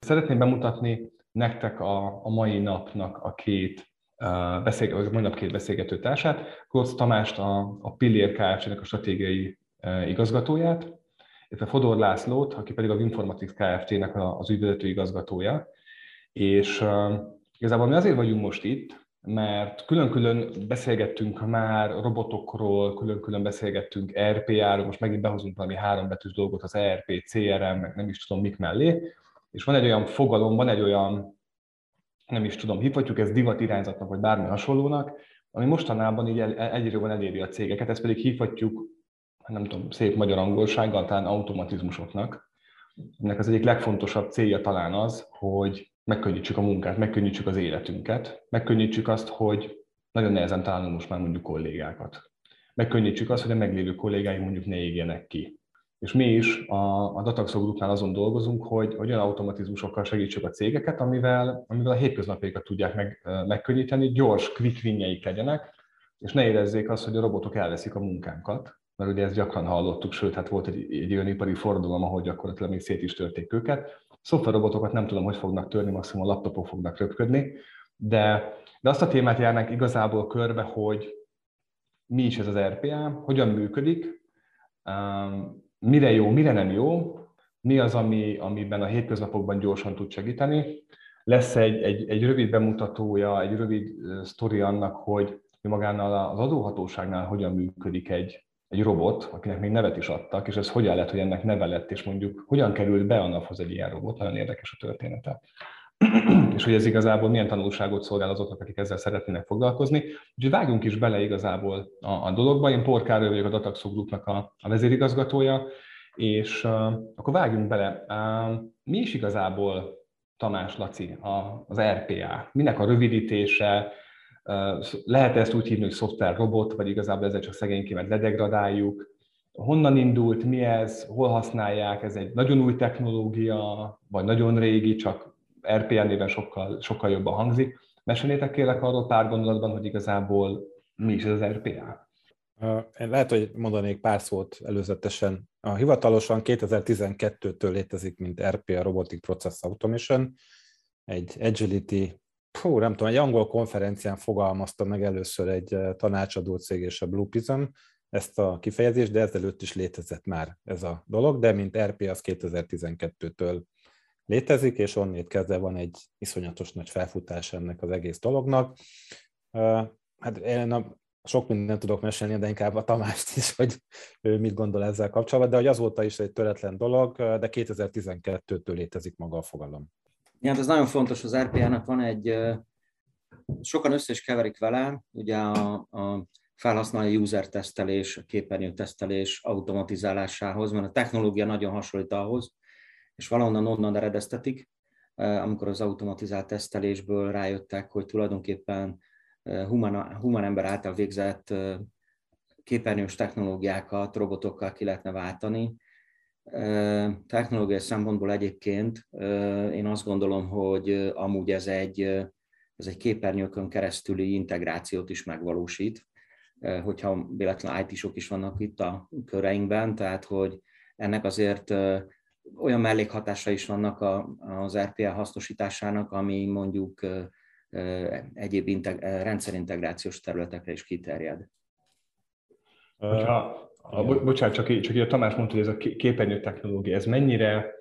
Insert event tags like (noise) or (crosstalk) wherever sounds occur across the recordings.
Szeretném bemutatni nektek a, a mai napnak a két uh, beszélg, a mai nap két beszélgető társát, Klotz Tamást, a, a Pillér Kft-nek a stratégiai igazgatóját, illetve Fodor Lászlót, aki pedig a Informatics Kft-nek az ügyvezető igazgatója. És igazából mi azért vagyunk most itt, mert külön-külön beszélgettünk már robotokról, külön-külön beszélgettünk RPA-ról, most megint behozunk valami hárombetűs dolgot az ERP, CRM, meg nem is tudom mik mellé, és van egy olyan fogalom, van egy olyan, nem is tudom, hívhatjuk ezt divat irányzatnak, vagy bármi hasonlónak, ami mostanában így egyre jobban eléri a cégeket, ezt pedig hívhatjuk, nem tudom, szép magyar angolsággal, talán automatizmusoknak. Ennek az egyik legfontosabb célja talán az, hogy megkönnyítsük a munkát, megkönnyítsük az életünket, megkönnyítsük azt, hogy nagyon nehezen találunk most már mondjuk kollégákat. Megkönnyítsük azt, hogy a meglévő kollégáink mondjuk ne égjenek ki. És mi is a, a Dataxo azon dolgozunk, hogy, hogy olyan automatizmusokkal segítsük a cégeket, amivel, amivel a hétköznapjaikat tudják meg, megkönnyíteni, gyors, quick winjeik legyenek, és ne érezzék azt, hogy a robotok elveszik a munkánkat, mert ugye ezt gyakran hallottuk, sőt, hát volt egy, egy olyan ipari fordulom, ahogy gyakorlatilag még szét is törték őket. Szoftverrobotokat nem tudom, hogy fognak törni, maximum a laptopok fognak röpködni, de, de azt a témát járnánk igazából körbe, hogy mi is ez az RPA, hogyan működik, mire jó, mire nem jó, mi az, ami, amiben a hétköznapokban gyorsan tud segíteni. Lesz egy, egy, egy rövid bemutatója, egy rövid sztori annak, hogy magánál az adóhatóságnál hogyan működik egy, egy robot, akinek még nevet is adtak, és ez hogyan lett, hogy ennek neve lett, és mondjuk hogyan került be a naphoz egy ilyen robot, nagyon érdekes a története. (clears throat) és hogy ez igazából milyen tanulságot szolgál azoknak, akik ezzel szeretnének foglalkozni. Úgyhogy vágjunk is bele igazából a, a dologba. Én Porkáról vagyok a Dataxo Groupnak a, a vezérigazgatója, és uh, akkor vágjunk bele. Uh, mi is igazából, Tamás Laci, a, az RPA? Minek a rövidítése? Uh, lehet ezt úgy hívni, hogy szoftver robot, vagy igazából ezzel csak szegénykémet ledegradáljuk? Honnan indult, mi ez, hol használják, ez egy nagyon új technológia, vagy nagyon régi, csak RPA néven sokkal, sokkal jobban hangzik. Mesélnétek kérlek arról pár gondolatban, hogy igazából mi is az RPA? Lehet, hogy mondanék pár szót előzetesen. A hivatalosan 2012-től létezik, mint RPA, Robotic Process Automation, egy Agility, hú, nem tudom, egy angol konferencián fogalmazta meg először egy tanácsadó cég és a Blue Prism ezt a kifejezést, de ezelőtt is létezett már ez a dolog, de mint RPA az 2012-től létezik, és onnét kezdve van egy iszonyatos nagy felfutás ennek az egész dolognak. Hát én a, sok mindent tudok mesélni, de inkább a Tamást is, hogy ő mit gondol ezzel kapcsolatban, de hogy azóta is egy töretlen dolog, de 2012-től létezik maga a fogalom. Ja, hát ez nagyon fontos, az RPA-nak van egy, sokan össze is keverik vele, ugye a, a felhasználói user tesztelés, képernyő tesztelés automatizálásához, mert a technológia nagyon hasonlít ahhoz, és valahonnan onnan eredeztetik, amikor az automatizált tesztelésből rájöttek, hogy tulajdonképpen human, human ember által végzett képernyős technológiákat robotokkal ki lehetne váltani. Technológiai szempontból egyébként én azt gondolom, hogy amúgy ez egy, ez egy képernyőkön keresztüli integrációt is megvalósít, hogyha véletlenül IT-sok is vannak itt a köreinkben, tehát hogy ennek azért olyan mellékhatása is vannak a, az RPA hasznosításának, ami mondjuk egyéb integ- rendszerintegrációs területekre is kiterjed. Hogyha, a, bo- bocsánat, csak, így, csak így a Tamás mondta, hogy ez a képernyő technológia, ez mennyire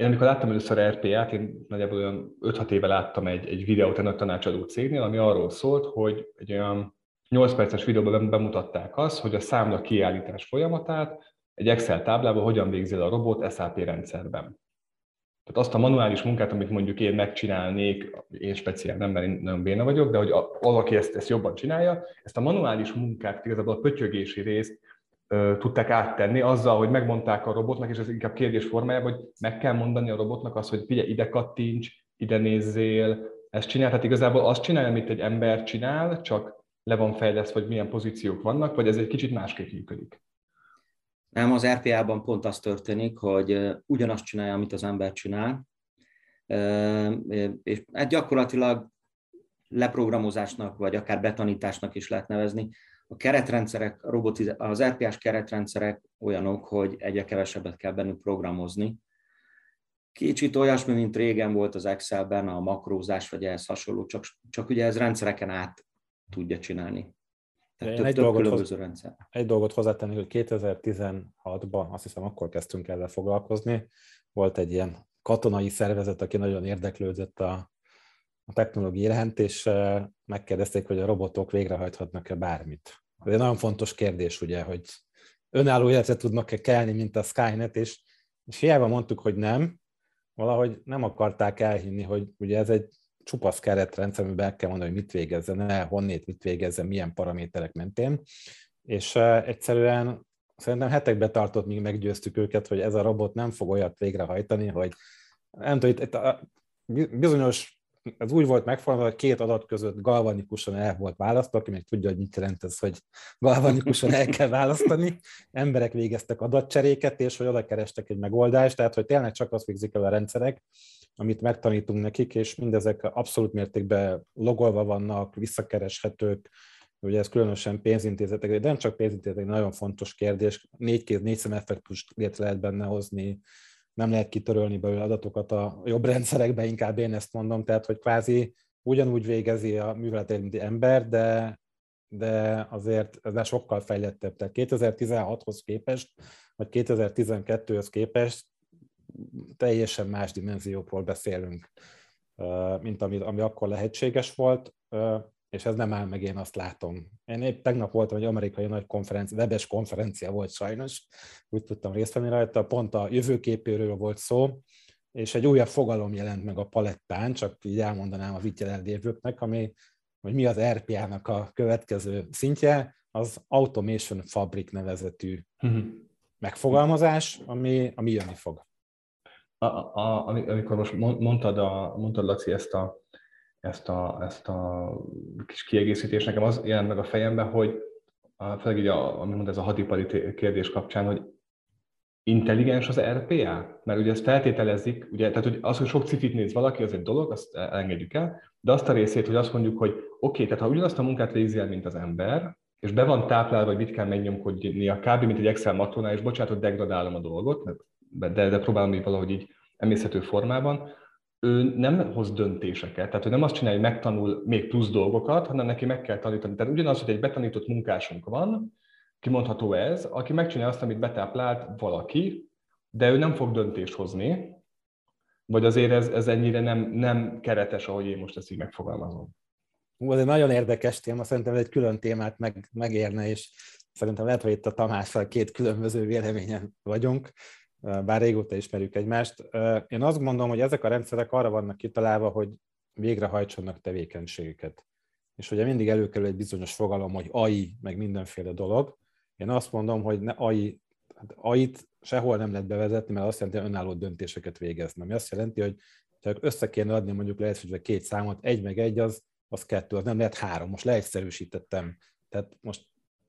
én amikor láttam először RPA-t, én nagyjából olyan 5-6 éve láttam egy, egy videót ennek a tanácsadó cégnél, ami arról szólt, hogy egy olyan 8 perces videóban bemutatták azt, hogy a számla kiállítás folyamatát egy Excel táblában hogyan végzel a robot SAP rendszerben. Tehát azt a manuális munkát, amit mondjuk én megcsinálnék, én speciál nem, mert én nagyon béna vagyok, de hogy valaki ezt, ezt jobban csinálja, ezt a manuális munkát, igazából a pötyögési részt ö, tudták áttenni azzal, hogy megmondták a robotnak, és ez inkább kérdés formájában, hogy meg kell mondani a robotnak azt, hogy figyelj, ide kattints, ide nézzél, ezt csinál. Tehát igazából azt csinálja, amit egy ember csinál, csak le van fejlesztve, hogy milyen pozíciók vannak, vagy ez egy kicsit másképp működik. Nem, az RPA-ban pont az történik, hogy ugyanazt csinálja, amit az ember csinál, és hát gyakorlatilag leprogramozásnak, vagy akár betanításnak is lehet nevezni. A keretrendszerek, robotiz- az RPA-s keretrendszerek olyanok, hogy egyre kevesebbet kell bennük programozni. Kicsit olyasmi, mint régen volt az Excelben a makrózás, vagy ehhez hasonló, csak, csak ugye ez rendszereken át tudja csinálni. Tehát több, egy, dolgot hoz, rendszer. egy dolgot hozzátenni, hogy 2016-ban, azt hiszem akkor kezdtünk ezzel foglalkozni, volt egy ilyen katonai szervezet, aki nagyon érdeklődött a, a technológia iránt, és megkérdezték, hogy a robotok végrehajthatnak-e bármit. Ez egy nagyon fontos kérdés, ugye, hogy önálló életre tudnak-e kelni, mint a Skynet, és, és hiába mondtuk, hogy nem, valahogy nem akarták elhinni, hogy ugye ez egy csupasz keretrendszer, amiben el kell mondani, hogy mit végezzen, ne, honnét mit végezzen, milyen paraméterek mentén. És egyszerűen szerintem hetekbe tartott, míg meggyőztük őket, hogy ez a robot nem fog olyat végrehajtani, hogy nem tudom, itt, itt a, bizonyos ez úgy volt megfogalmazva, hogy két adat között galvanikusan el volt választva, aki még tudja, hogy mit jelent ez, hogy galvanikusan el kell választani. Emberek végeztek adatcseréket, és hogy oda kerestek egy megoldást, tehát hogy tényleg csak azt végzik el a rendszerek, amit megtanítunk nekik, és mindezek abszolút mértékben logolva vannak, visszakereshetők, ugye ez különösen pénzintézetek, de nem csak pénzintézetek, nagyon fontos kérdés, négy kéz, négy szemeffektust létre lehet benne hozni, nem lehet kitörölni belőle adatokat a jobb rendszerekbe, inkább én ezt mondom, tehát hogy kvázi ugyanúgy végezi a műveletet, mint ember, de, de azért ez sokkal fejlettebb. Tehát 2016-hoz képest, vagy 2012-höz képest teljesen más dimenziókról beszélünk, mint ami, ami akkor lehetséges volt és ez nem áll meg, én azt látom. Én épp tegnap voltam egy amerikai nagy konferencia, webes konferencia volt sajnos, úgy tudtam részt venni rajta, pont a jövőképéről volt szó, és egy újabb fogalom jelent meg a palettán, csak így elmondanám az itt jelenlévőknek, ami, hogy mi az RPA-nak a következő szintje, az Automation Fabric nevezetű uh-huh. megfogalmazás, ami, ami jönni fog. A, a, amikor most mondtad, a, mondtad Laci, ezt a ezt a, ezt a kis kiegészítést. Nekem az jelent meg a fejembe, hogy főleg így, a, amit ez a hadipari kérdés kapcsán, hogy intelligens az RPA? Mert ugye ezt feltételezik, ugye, tehát hogy az, hogy sok cifit néz valaki, az egy dolog, azt engedjük el, de azt a részét, hogy azt mondjuk, hogy oké, okay, tehát ha ugyanazt a munkát végzi el, mint az ember, és be van táplálva, hogy mit kell megnyomkodni a kb. mint egy Excel makronál, és bocsánat, hogy degradálom a dolgot, de, de próbálom így valahogy így emészhető formában, ő nem hoz döntéseket, tehát ő nem azt csinálja, hogy megtanul még plusz dolgokat, hanem neki meg kell tanítani. Tehát ugyanaz, hogy egy betanított munkásunk van, kimondható ez, aki megcsinálja azt, amit betáplált valaki, de ő nem fog döntést hozni, vagy azért ez, ez ennyire nem, nem keretes, ahogy én most ezt így megfogalmazom. Hú, ez egy nagyon érdekes téma, szerintem egy külön témát meg, megérne, és szerintem lehet, hogy itt a Tamással két különböző véleményen vagyunk bár régóta ismerjük egymást. Én azt gondolom, hogy ezek a rendszerek arra vannak kitalálva, hogy végrehajtsanak tevékenységeket. És ugye mindig előkerül egy bizonyos fogalom, hogy AI, meg mindenféle dolog. Én azt mondom, hogy ne AI, hát AI-t sehol nem lehet bevezetni, mert azt jelenti, hogy önálló döntéseket végezni. Ami azt jelenti, hogy csak össze kéne adni mondjuk leegyszerűsítve két számot, egy meg egy az, az kettő, az nem lehet három. Most leegyszerűsítettem. Tehát most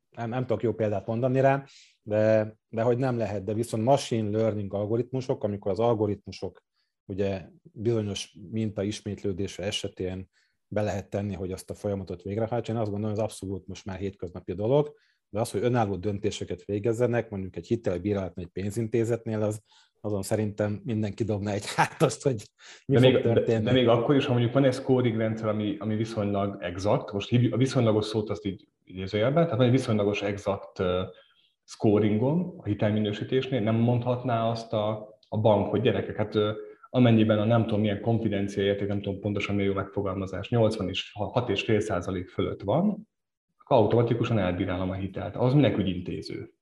nem, nem tudok jó példát mondani rá, de, de hogy nem lehet, de viszont machine learning algoritmusok, amikor az algoritmusok ugye bizonyos minta ismétlődése esetén be lehet tenni, hogy azt a folyamatot végrehajtsa. Én azt gondolom, hogy ez abszolút most már hétköznapi dolog, de az, hogy önálló döntéseket végezzenek, mondjuk egy hitelbírálatnál, egy pénzintézetnél, az, azon szerintem mindenki dobna egy hátast, hogy mi de még, történni. De, de, még akkor is, ha mondjuk van egy scoring rendszer, ami, ami viszonylag exakt, most a viszonylagos szót azt így idézőjelben, tehát van egy viszonylagos exakt scoringon, a hitelminősítésnél, nem mondhatná azt a, a bank, hogy gyerekek, hát amennyiben a nem tudom milyen konfidencia érték, nem tudom pontosan mi jó megfogalmazás, 80 és 6,5 százalék fölött van, akkor automatikusan elbírálom a hitelt. Az minek ügyintéző.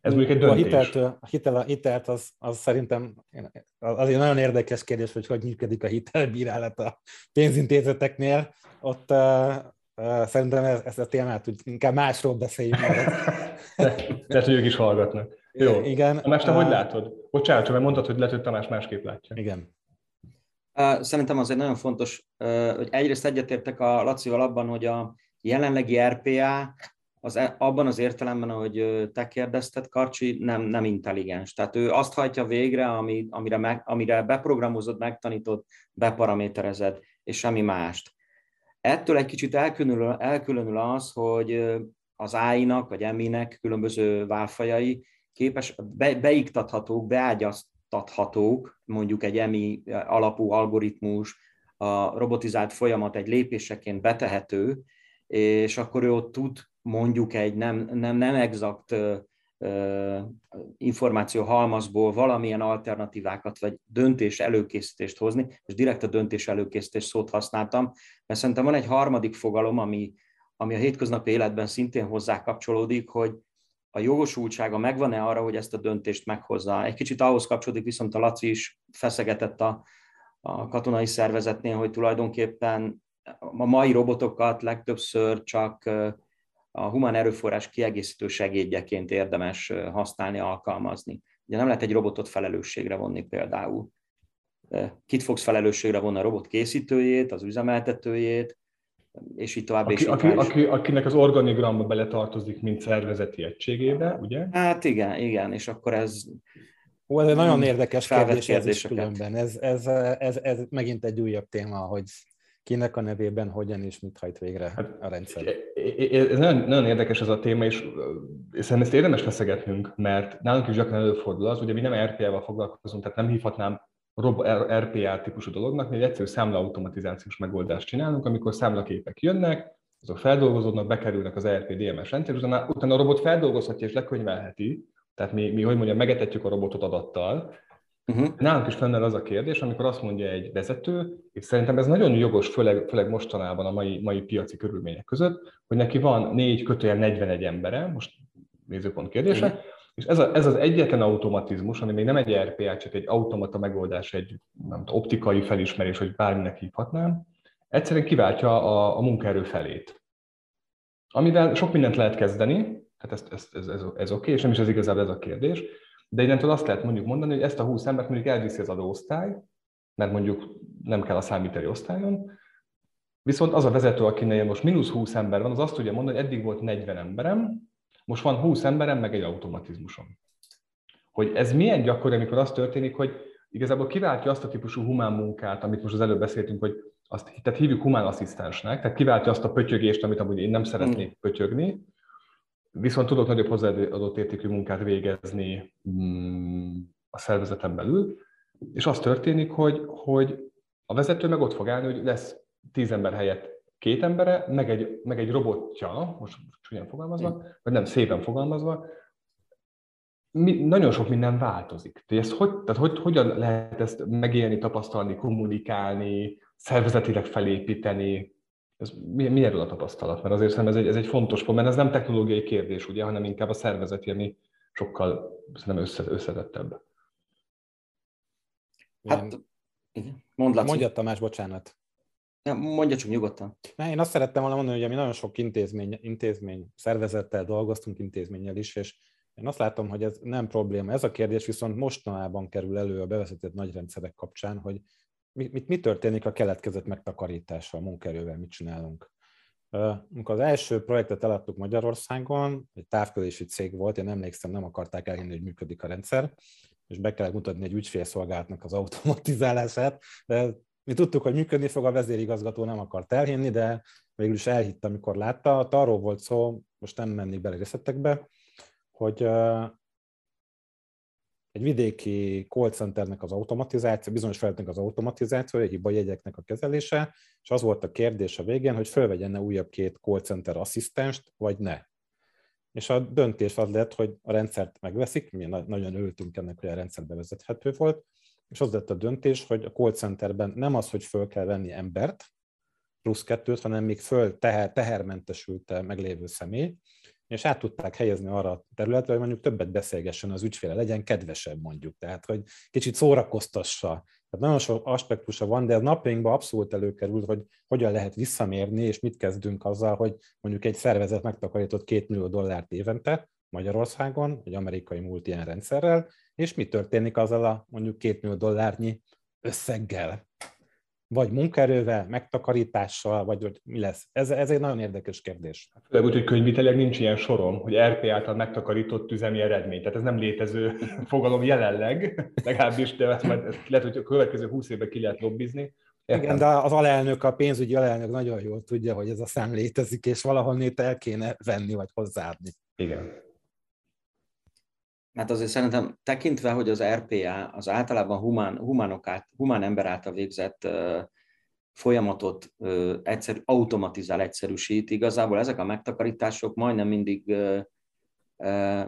Ez mondjuk egy döntés. A hitelt, a hitel, a hitelt az, az szerintem az egy nagyon érdekes kérdés, hogy hogy működik a hitelbírálat a pénzintézeteknél. Ott szerintem ez, ezt a témát úgy inkább másról beszéljünk. (laughs) Lehet, hogy ők is hallgatnak. Jó. Igen. Tamás, te uh, hogy látod? Bocsánat, csak mert mondtad, hogy lehet, hogy Tamás másképp látja. Igen. Szerintem az egy nagyon fontos, hogy egyrészt egyetértek a Lacival abban, hogy a jelenlegi RPA az, e, abban az értelemben, ahogy te kérdezted, Karcsi nem, nem intelligens. Tehát ő azt hajtja végre, ami, amire, meg, amire beprogramozod, megtanított, beparaméterezed, és semmi mást. Ettől egy kicsit elkülönül, elkülönül az, hogy az AI-nak, vagy emi különböző válfajai képes, be, beiktathatók, beágyaszt, elszámoltathatók, mondjuk egy EMI alapú algoritmus, a robotizált folyamat egy lépéseként betehető, és akkor ő ott tud mondjuk egy nem, nem, nem exakt információ halmazból valamilyen alternatívákat vagy döntés előkészítést hozni, és direkt a döntés előkészítés szót használtam, mert szerintem van egy harmadik fogalom, ami, ami a hétköznapi életben szintén hozzá kapcsolódik, hogy a jogosultsága megvan-e arra, hogy ezt a döntést meghozza. Egy kicsit ahhoz kapcsolódik, viszont a Laci is feszegetett a, a katonai szervezetnél, hogy tulajdonképpen a mai robotokat legtöbbször csak a humán erőforrás kiegészítő segédjeként érdemes használni, alkalmazni. Ugye nem lehet egy robotot felelősségre vonni például. Kit fogsz felelősségre vonni a robot készítőjét, az üzemeltetőjét, és így tovább. Aki, és így aki, aki, akinek az organigramba beletartozik, mint szervezeti egységébe, ugye? Hát igen, igen, és akkor ez... Ó, ez egy nagyon érdekes kérdés ez is különben. Ez, ez, ez, ez megint egy újabb téma, hogy kinek a nevében hogyan és mit hajt végre hát, a rendszer. Ez nagyon, nagyon érdekes ez a téma, és szerintem ezt érdemes feszegetnünk, mert nálunk is gyakran előfordul az, ugye mi nem RPA-val foglalkozunk, tehát nem hívhatnám RPA típusú dolognak, mi egy egyszerű számlaautomatizációs megoldást csinálunk, amikor számlaképek jönnek, azok feldolgozódnak, bekerülnek az ERP DMS rendszer, utána, utána a robot feldolgozhatja és lekönyvelheti, tehát mi, mi hogy mondjam, megetetjük a robotot adattal, Uh-huh. Nálunk is fennáll az a kérdés, amikor azt mondja egy vezető, és szerintem ez nagyon jogos, főleg, főleg mostanában a mai, mai piaci körülmények között, hogy neki van négy kötőjel 41 embere, most nézőpont kérdése, uh-huh. és ez, a, ez az egyetlen automatizmus, ami még nem egy RPA, csak egy automata megoldás, egy nem tudom, optikai felismerés, hogy bárminek hívhatnám, egyszerűen kiváltja a, a munkaerő felét. Amivel sok mindent lehet kezdeni, tehát ez, ez, ez, ez, ez oké, okay, és nem is az igazából ez a kérdés, de innentől azt lehet mondjuk mondani, hogy ezt a 20 embert mondjuk elviszi az adóosztály, mert mondjuk nem kell a számíteli osztályon, viszont az a vezető, akinél most mínusz 20 ember van, az azt tudja mondani, hogy eddig volt 40 emberem, most van 20 emberem, meg egy automatizmusom. Hogy ez milyen gyakori, amikor az történik, hogy igazából kiváltja azt a típusú humán munkát, amit most az előbb beszéltünk, hogy azt tehát hívjuk humán asszisztensnek, tehát kiváltja azt a pötyögést, amit amúgy én nem szeretnék mm. pötyögni, Viszont tudok nagyobb hozzáadott értékű munkát végezni mm, a szervezeten belül, és az történik, hogy, hogy a vezető meg ott fog állni, hogy lesz tíz ember helyett két embere, meg egy, meg egy robotja, most csúnyán fogalmazva, vagy nem szépen fogalmazva, mi, nagyon sok minden változik. Tehát, ez hogy, tehát hogy, hogyan lehet ezt megélni, tapasztalni, kommunikálni, szervezetileg felépíteni, ez, mi, mi erről a tapasztalat? Mert azért szerintem ez egy, ez egy fontos pont, mert ez nem technológiai kérdés, ugye, hanem inkább a szervezeti, ami sokkal szerintem össze, összetettebb. Hát, mondd Laci. Mondja Tamás, bocsánat. Ja, mondja csak nyugodtan. Én azt szerettem volna mondani, hogy mi nagyon sok intézmény, intézmény szervezettel dolgoztunk, intézménnyel is, és én azt látom, hogy ez nem probléma. Ez a kérdés viszont mostanában kerül elő a bevezetett nagyrendszerek kapcsán, hogy mi, mit, mi történik a keletkezett megtakarítással, a munkerővel, mit csinálunk. Amikor az első projektet eladtuk Magyarországon, egy távközlési cég volt, én emlékszem, nem akarták elhinni, hogy működik a rendszer, és be kellett mutatni egy ügyfélszolgálatnak az automatizálását, de mi tudtuk, hogy működni fog, a vezérigazgató nem akart elhinni, de végül is elhitte, amikor látta. Arról volt szó, most nem mennék bele részletekbe, hogy egy vidéki call centernek az automatizáció, bizonyos feladatnak az automatizációja, hiba jegyeknek a kezelése, és az volt a kérdés a végén, hogy fölvegyen-e újabb két call center asszisztenst, vagy ne. És a döntés az lett, hogy a rendszert megveszik, mi nagyon örültünk ennek, hogy a rendszer bevezethető volt, és az lett a döntés, hogy a call centerben nem az, hogy föl kell venni embert, plusz kettőt, hanem még föl teher, tehermentesült meglévő személy, és át tudták helyezni arra a területre, hogy mondjuk többet beszélgessen az ügyféle, legyen kedvesebb mondjuk, tehát hogy kicsit szórakoztassa. Tehát nagyon sok aspektusa van, de ez napjainkban abszolút előkerült, hogy hogyan lehet visszamérni, és mit kezdünk azzal, hogy mondjuk egy szervezet megtakarított két millió dollárt évente Magyarországon, egy amerikai múlt ilyen rendszerrel, és mi történik azzal a mondjuk két millió dollárnyi összeggel vagy munkaerővel, megtakarítással, vagy hogy mi lesz? Ez, ez egy nagyon érdekes kérdés. Főleg úgy, hogy könyvitelileg nincs ilyen sorom, hogy RP által megtakarított üzemi eredmény. Tehát ez nem létező (laughs) fogalom jelenleg, legalábbis, de ezt majd ezt lehet, hogy a következő húsz évben ki lehet lobbizni. Értem. Igen, de az alelnök, a pénzügyi alelnök nagyon jól tudja, hogy ez a szám létezik, és valahol el kéne venni, vagy hozzáadni. Igen. Hát azért szerintem tekintve, hogy az RPA az általában humán, humánok át, humán ember által végzett folyamatot egyszer, automatizál, egyszerűsít, igazából ezek a megtakarítások majdnem mindig uh,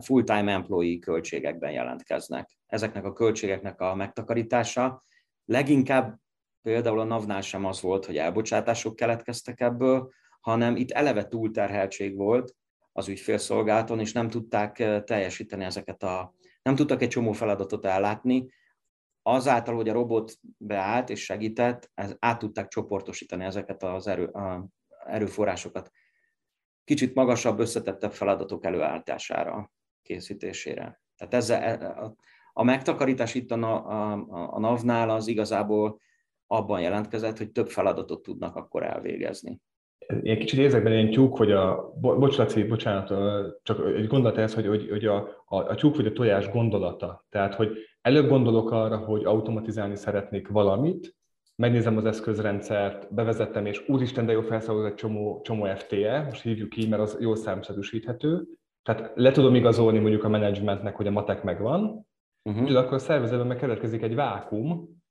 full-time employee költségekben jelentkeznek. Ezeknek a költségeknek a megtakarítása leginkább például a NAV-nál sem az volt, hogy elbocsátások keletkeztek ebből, hanem itt eleve túlterheltség volt az ügyfélszolgálaton, és nem tudták teljesíteni ezeket a, nem tudtak egy csomó feladatot ellátni, azáltal, hogy a robot beállt és segített, át tudták csoportosítani ezeket az erő, a erőforrásokat kicsit magasabb, összetettebb feladatok előállítására, készítésére. Tehát ezzel, e, a, a megtakarítás itt a, a, a NAV-nál az igazából abban jelentkezett, hogy több feladatot tudnak akkor elvégezni. Én kicsit érzek benne ilyen tyúk, hogy a, bocs Laci, bocsánat, csak egy gondolat ez, hogy, hogy, hogy a, a, a tyúk vagy a tojás gondolata. Tehát, hogy előbb gondolok arra, hogy automatizálni szeretnék valamit, megnézem az eszközrendszert, bevezettem, és úristen, de jó felszabadult egy csomó, csomó FTE, most hívjuk ki, mert az jól számszerűsíthető. Tehát le tudom igazolni mondjuk a menedzsmentnek, hogy a matek megvan, uh-huh. akkor a szervezetben meg keletkezik egy vákum,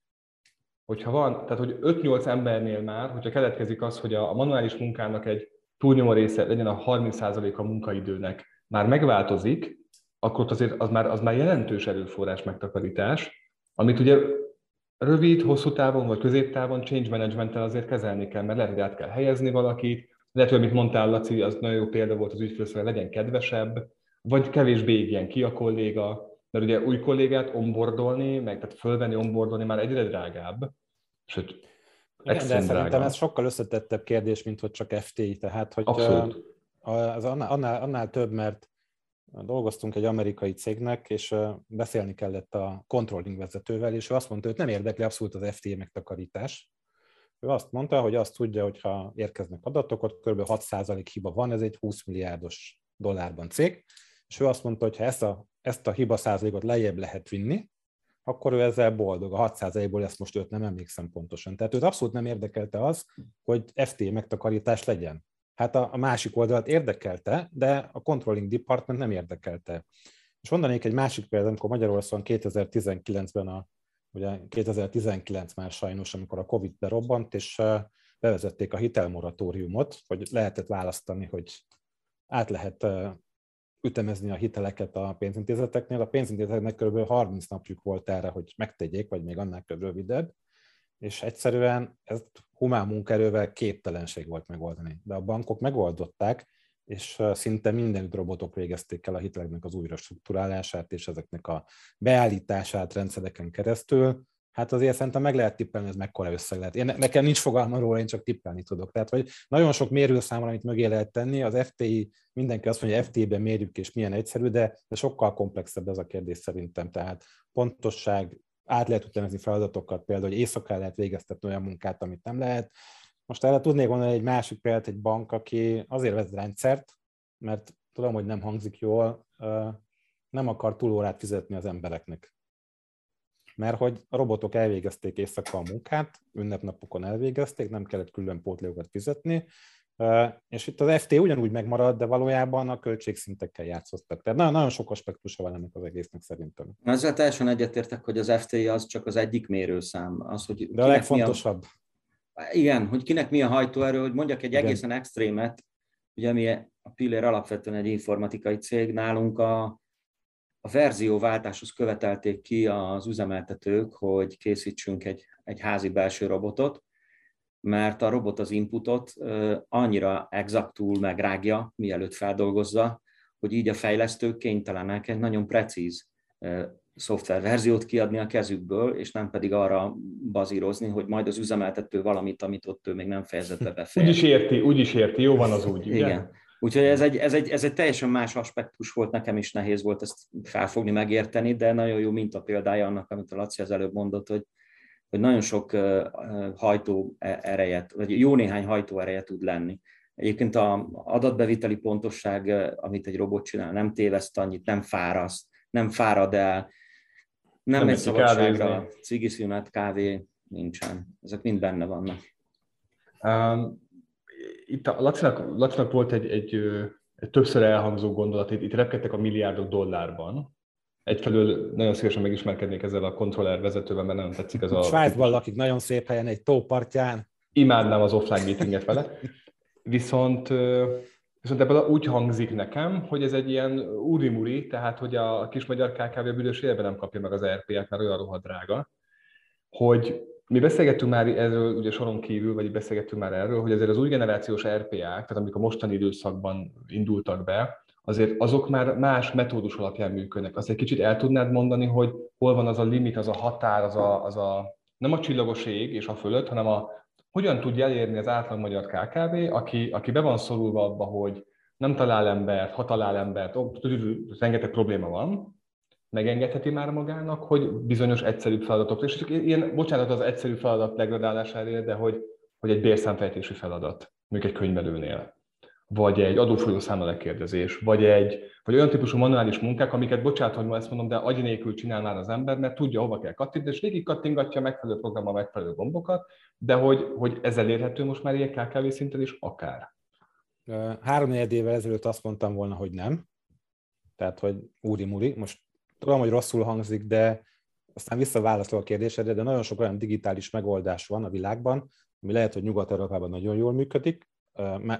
hogyha van, tehát hogy 5-8 embernél már, hogyha keletkezik az, hogy a manuális munkának egy túlnyomó része legyen a 30% a munkaidőnek, már megváltozik, akkor azért az már, az már jelentős erőforrás megtakarítás, amit ugye rövid, hosszú távon vagy középtávon change management azért kezelni kell, mert lehet, hogy át kell helyezni valakit, lehet, hogy amit mondtál, Laci, az nagyon jó példa volt az ügyfélszolgálat, legyen kedvesebb, vagy kevésbé égjen ki a kolléga, mert ugye új kollégát onboardolni, meg tehát fölvenni, onboardolni már egyre drágább, sőt, igen, de szerintem ez sokkal összetettebb kérdés, mint hogy csak FTI, tehát hogy Abszolút. az annál, annál, annál több, mert dolgoztunk egy amerikai cégnek, és beszélni kellett a controlling vezetővel, és ő azt mondta, hogy nem érdekli abszolút az FTA megtakarítás. Ő azt mondta, hogy azt tudja, hogy ha érkeznek adatok, ott kb. 6% hiba van, ez egy 20 milliárdos dollárban cég, és ő azt mondta, hogy ha ezt a, ezt a hiba százalékot lejjebb lehet vinni, akkor ő ezzel boldog. A 6%-ból ezt most őt nem emlékszem pontosan. Tehát őt abszolút nem érdekelte az, hogy FT megtakarítás legyen. Hát a, a másik oldalat érdekelte, de a controlling department nem érdekelte. És mondanék egy másik példát, amikor Magyarországon 2019-ben a ugye 2019 már sajnos, amikor a Covid berobbant, és bevezették a hitelmoratóriumot, hogy lehetett választani, hogy át lehet ütemezni a hiteleket a pénzintézeteknél. A pénzintézeteknek kb. 30 napjuk volt erre, hogy megtegyék, vagy még annál rövidebb, és egyszerűen ezt humán munkaerővel képtelenség volt megoldani. De a bankok megoldották, és szinte minden robotok végezték el a hiteleknek az újra struktúrálását és ezeknek a beállítását rendszereken keresztül. Hát azért szerintem meg lehet tippelni, ez mekkora összeg lehet. Én, nekem nincs fogalma róla, én csak tippelni tudok. Tehát, hogy nagyon sok mérőszámmal, amit mögé lehet tenni, az FTI, mindenki azt mondja, FTI-ben mérjük, és milyen egyszerű, de, de sokkal komplexebb ez a kérdés szerintem. Tehát pontosság, át lehet utánozni feladatokat, például, hogy éjszaka lehet végeztetni olyan munkát, amit nem lehet. Most erre tudnék mondani egy másik példát, egy bank, aki azért vezet rendszert, mert tudom, hogy nem hangzik jól, nem akar túlórát fizetni az embereknek. Mert hogy a robotok elvégezték éjszaka a munkát, ünnepnapokon elvégezték, nem kellett külön pótlókat fizetni, és itt az FT ugyanúgy megmarad, de valójában a költségszintekkel játszottak. Tehát nagyon, nagyon sok aspektusa van ennek az egésznek szerintem. Ezzel teljesen egyetértek, hogy az FT az csak az egyik mérőszám. Az, hogy de a legfontosabb. A... Igen, hogy kinek mi a hajtóerő, hogy mondjak egy Igen. egészen extrémet, ugye mi a Pillér alapvetően egy informatikai cég, nálunk a, a verzióváltáshoz követelték ki az üzemeltetők, hogy készítsünk egy, egy házi belső robotot, mert a robot az inputot annyira exaktul megrágja, mielőtt feldolgozza, hogy így a fejlesztők kénytelenek egy nagyon precíz szoftververziót kiadni a kezükből, és nem pedig arra bazírozni, hogy majd az üzemeltető valamit, amit ott ő még nem fejezett be befejezni. Úgy is érti, úgy is érti, jó van az úgy. Igen. Igen. Úgyhogy ez egy, ez, egy, ez egy teljesen más aspektus volt, nekem is nehéz volt ezt felfogni, megérteni, de nagyon jó minta példája annak, amit a Laci az előbb mondott, hogy hogy nagyon sok hajtó e, ereje, vagy jó néhány hajtó ereje tud lenni. Egyébként a adatbeviteli pontosság, amit egy robot csinál, nem téveszt annyit, nem fáraszt, nem fárad el, nem, nem egy szabadságra, cigiszünet, kávé nincsen. Ezek mind benne vannak. Um, itt a Lacinak, Lacinak volt egy, egy, egy többször elhangzó gondolat, itt, itt repkedtek a milliárdok dollárban. Egyfelől nagyon szívesen megismerkednék ezzel a kontroller vezetővel, mert nagyon tetszik ez a... Svájcban lakik nagyon szép helyen, egy tópartján. Imádnám az offline meetinget vele. Viszont Viszont ebből úgy hangzik nekem, hogy ez egy ilyen úrimuri, tehát hogy a kis magyar KKV büdös életben nem kapja meg az RP-et, mert olyan rohadt drága, hogy mi beszélgettünk már erről, ugye soron kívül, vagy beszélgettünk már erről, hogy azért az új generációs RPA-k, tehát amik a mostani időszakban indultak be, azért azok már más metódus alapján működnek. Azt egy kicsit el tudnád mondani, hogy hol van az a limit, az a határ, az a, az a nem a csillagos ég és a fölött, hanem a hogyan tudja elérni az átlag magyar KKV, aki, aki be van szorulva abba, hogy nem talál embert, ha talál embert, rengeteg probléma van, megengedheti már magának, hogy bizonyos egyszerűbb feladatok, és csak ilyen, bocsánat az egyszerű feladat degradálására, de hogy, hogy egy bérszámfejtési feladat, mondjuk egy könyvelőnél, vagy egy adófolyószámla lekérdezés, vagy egy vagy olyan típusú manuális munkák, amiket, bocsánat, hogy ma ezt mondom, de agy nélkül csinál már az ember, mert tudja, hova kell kattintani, és végig kattingatja a megfelelő program a megfelelő gombokat, de hogy, hogy ez elérhető most már ilyen KKV szinten is akár. Három évvel ezelőtt azt mondtam volna, hogy nem. Tehát, hogy úri muri. Most tudom, hogy rosszul hangzik, de aztán visszaválaszol a kérdésedre, de nagyon sok olyan digitális megoldás van a világban, ami lehet, hogy Nyugat-Európában nagyon jól működik,